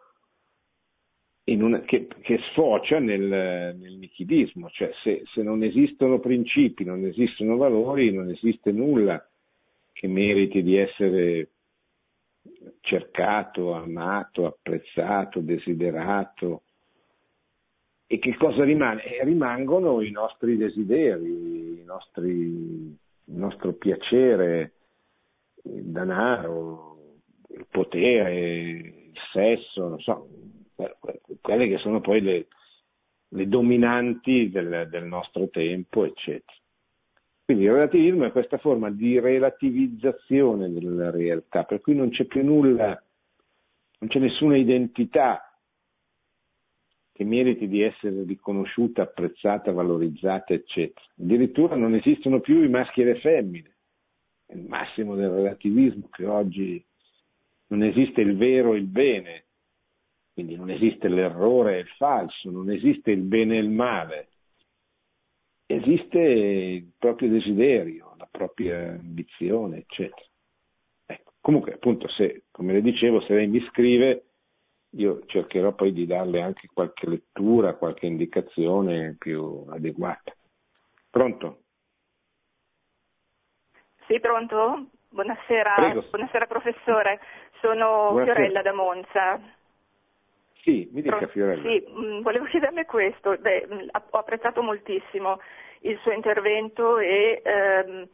una, che, che, sfocia nel, nel nichilismo, cioè se, se, non esistono principi, non esistono valori, non esiste nulla che meriti di essere cercato, amato, apprezzato, desiderato. E che cosa rimane? Eh, rimangono i nostri desideri, nostri, il nostro piacere, il denaro, il potere, il sesso, non so, quelle che sono poi le, le dominanti del, del, nostro tempo, eccetera. Quindi il relativismo è questa forma di relativizzazione della realtà, per cui non c'è più nulla, non c'è nessuna identità che meriti di essere riconosciuta, apprezzata, valorizzata, eccetera. Addirittura non esistono più i maschi e le femmine, è il massimo del relativismo che oggi non esiste il vero e il bene, quindi non esiste l'errore e il falso, non esiste il bene e il male, esiste il proprio desiderio, la propria ambizione, eccetera. Ecco. Comunque, appunto, se, come le dicevo, se lei mi scrive, io cercherò poi di darle anche qualche lettura, qualche indicazione più adeguata. Pronto? Sì, pronto? Buonasera, buonasera professore, sono Buonasera. Fiorella da Monza. Sì, mi dica Fiorella. Sì, mm, volevo chiederle questo. Beh, mm, ho apprezzato moltissimo il suo intervento e ehm,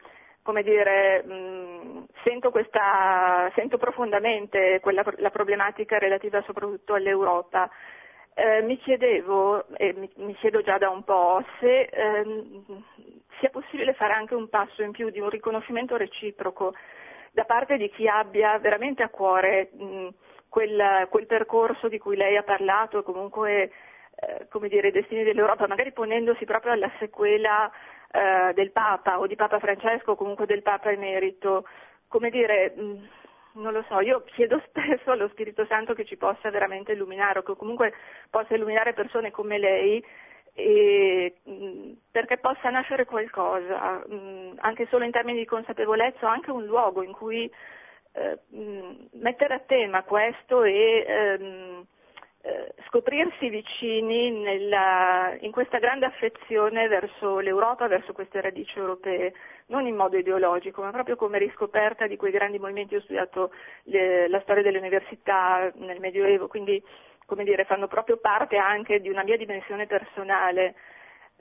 come dire, mh, mm, sento, questa, sento, profondamente quella, la problematica relativa soprattutto all'Europa. Eh, mi chiedevo, e mi, mi, chiedo già da un po', se ehm, sia possibile fare anche un passo in più di un riconoscimento reciproco da parte di chi abbia veramente a cuore mh, quel, quel percorso di cui lei ha parlato, comunque eh, come dire, i destini dell'Europa, magari ponendosi proprio alla sequela eh, del Papa o di Papa Francesco o comunque del Papa emerito, come dire, mh, mm, non lo so, io chiedo *laughs* spesso allo Spirito Santo che ci possa veramente illuminare o che comunque possa illuminare persone come lei e, mh, mm, perché possa nascere qualcosa, mh, mm, anche solo in termini di consapevolezza anche un luogo in cui eh, mettere a tema questo e ehm, eh, scoprirsi vicini nella, in questa grande affezione verso l'Europa, verso queste radici europee, non in modo ideologico, ma proprio come riscoperta di quei grandi movimenti. Ho studiato le, la storia delle università nel Medioevo, quindi come dire, fanno proprio parte anche di una mia dimensione personale.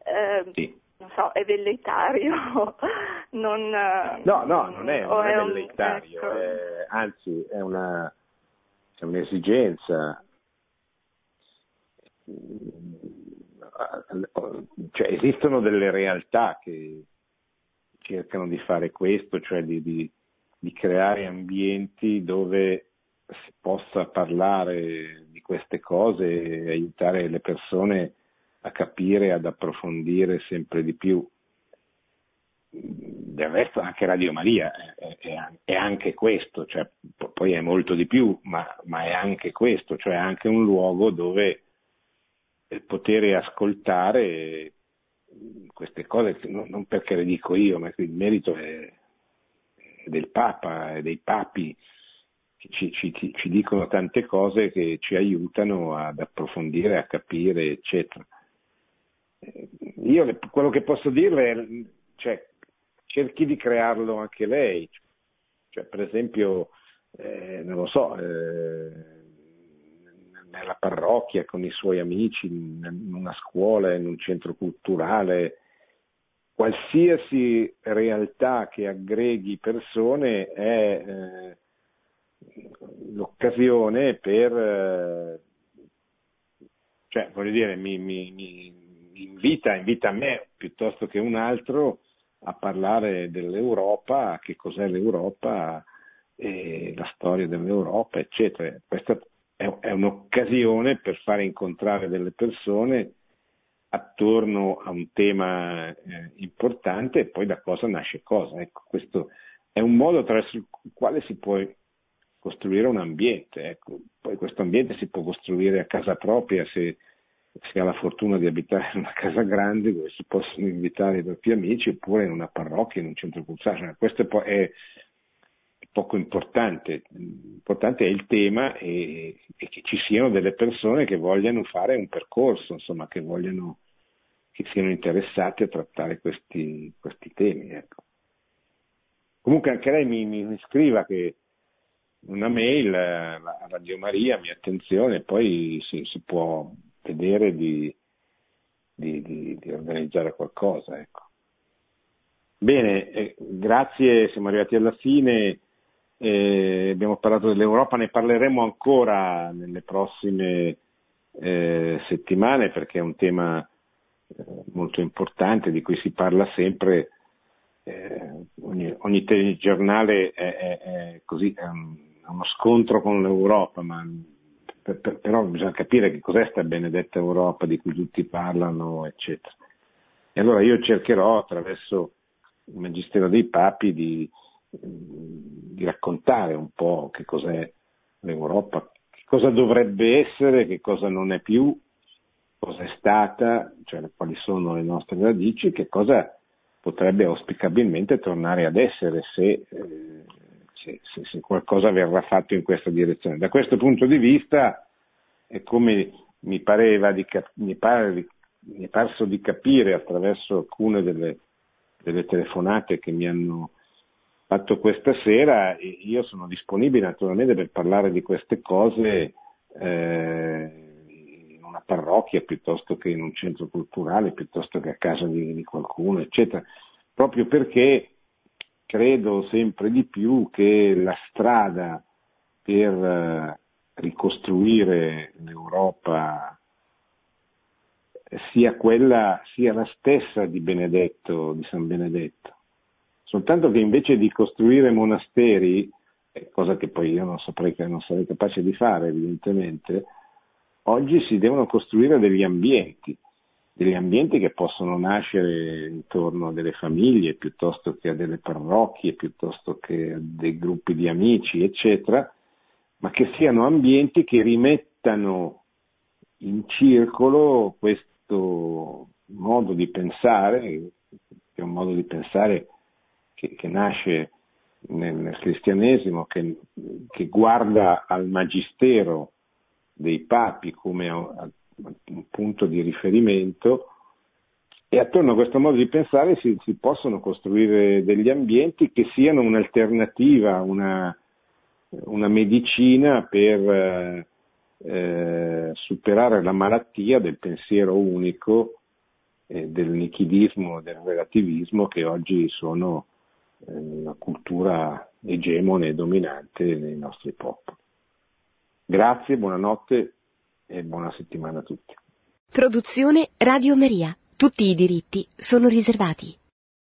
Eh, sì non so, è velleitario? *laughs* non, no, no, non è, non è velleitario, ecco. è, anzi è, una, è un'esigenza. Cioè, esistono delle realtà che cercano di fare questo, cioè di, di, di creare ambienti dove si possa parlare di queste cose e aiutare le persone a capire, ad approfondire sempre di più. Del resto anche Radio Maria è, è, è anche questo, cioè, poi è molto di più, ma, ma, è anche questo, cioè anche un luogo dove poter ascoltare queste cose, non perché le dico io, ma il merito è, è del Papa e dei papi ci, ci, ci, dicono tante cose che ci aiutano ad approfondire, a capire, eccetera. Eh, io quello che posso dirle è, cioè, cerchi di crearlo anche lei, cioè, per esempio, eh, non lo so, eh, nella parrocchia, con i suoi amici, in una scuola, in un centro culturale, qualsiasi realtà che aggreghi persone è eh, l'occasione per, eh, cioè voglio dire, mi, mi, mi, invita, invita me piuttosto che un altro a parlare dell'Europa, che cos'è l'Europa, la storia dell'Europa, eccetera. Questa è, è un'occasione per fare incontrare delle persone attorno a un tema eh, importante e poi da cosa nasce cosa. Ecco, questo è un modo attraverso il quale si può costruire un ambiente. Ecco. Poi questo ambiente si può costruire a casa propria se si ha la fortuna di abitare in una casa grande dove si possono invitare i propri amici oppure in una parrocchia, in un centro culturale. Cioè, questo è, po- è, poco importante, importante è il tema e, e, che ci siano delle persone che vogliano fare un percorso, insomma, che vogliano che siano interessati a trattare questi, questi temi. Ecco. Comunque anche lei mi, mi scriva che una mail a Radio Maria, mia attenzione, poi si, si può vedere di, di, di, di organizzare qualcosa. Ecco. Bene, eh, grazie, siamo arrivati alla fine, eh, abbiamo parlato dell'Europa, ne parleremo ancora nelle prossime eh, settimane perché è un tema eh, molto importante di cui si parla sempre. Eh, ogni, ogni telegiornale è, è, è così, è un, uno scontro con l'Europa, ma per, per, però bisogna capire che cos'è questa benedetta Europa di cui tutti parlano, eccetera. E allora io cercherò attraverso il Magistero dei Papi di, di raccontare un po' che cos'è l'Europa, che cosa dovrebbe essere, che cosa non è più, cosa è stata, cioè quali sono le nostre radici, che cosa potrebbe auspicabilmente tornare ad essere se eh, se, se, se, qualcosa verrà fatto in questa direzione. Da questo punto di vista è come mi, pareva di, mi, pare, mi è parso di capire attraverso alcune delle, delle telefonate che mi hanno fatto questa sera, io sono disponibile naturalmente per parlare di queste cose eh, in una parrocchia piuttosto che in un centro culturale, piuttosto che a casa di, di qualcuno, eccetera, proprio perché credo sempre di più che la strada per eh, ricostruire l'Europa sia quella, sia la stessa di Benedetto, di San Benedetto. Soltanto che invece di costruire monasteri, cosa che poi io non saprei non sarei capace di fare evidentemente, oggi si devono costruire degli ambienti, degli ambienti che possono nascere intorno a delle famiglie piuttosto che a delle parrocchie, piuttosto che a dei gruppi di amici, eccetera, ma che siano ambienti che rimettano in circolo questo modo di pensare, che è un modo di pensare che, che nasce nel, cristianesimo, che, che, guarda al magistero dei papi come a, punto di riferimento e attorno a questo modo di pensare si, si possono costruire degli ambienti che siano un'alternativa, una, una medicina per eh, superare la malattia del pensiero unico, eh, del nichidismo, del relativismo che oggi sono eh, la cultura egemone e dominante nei nostri popoli. Grazie, buonanotte e buona settimana a tutti. Produzione Radio Maria. Tutti i diritti sono riservati.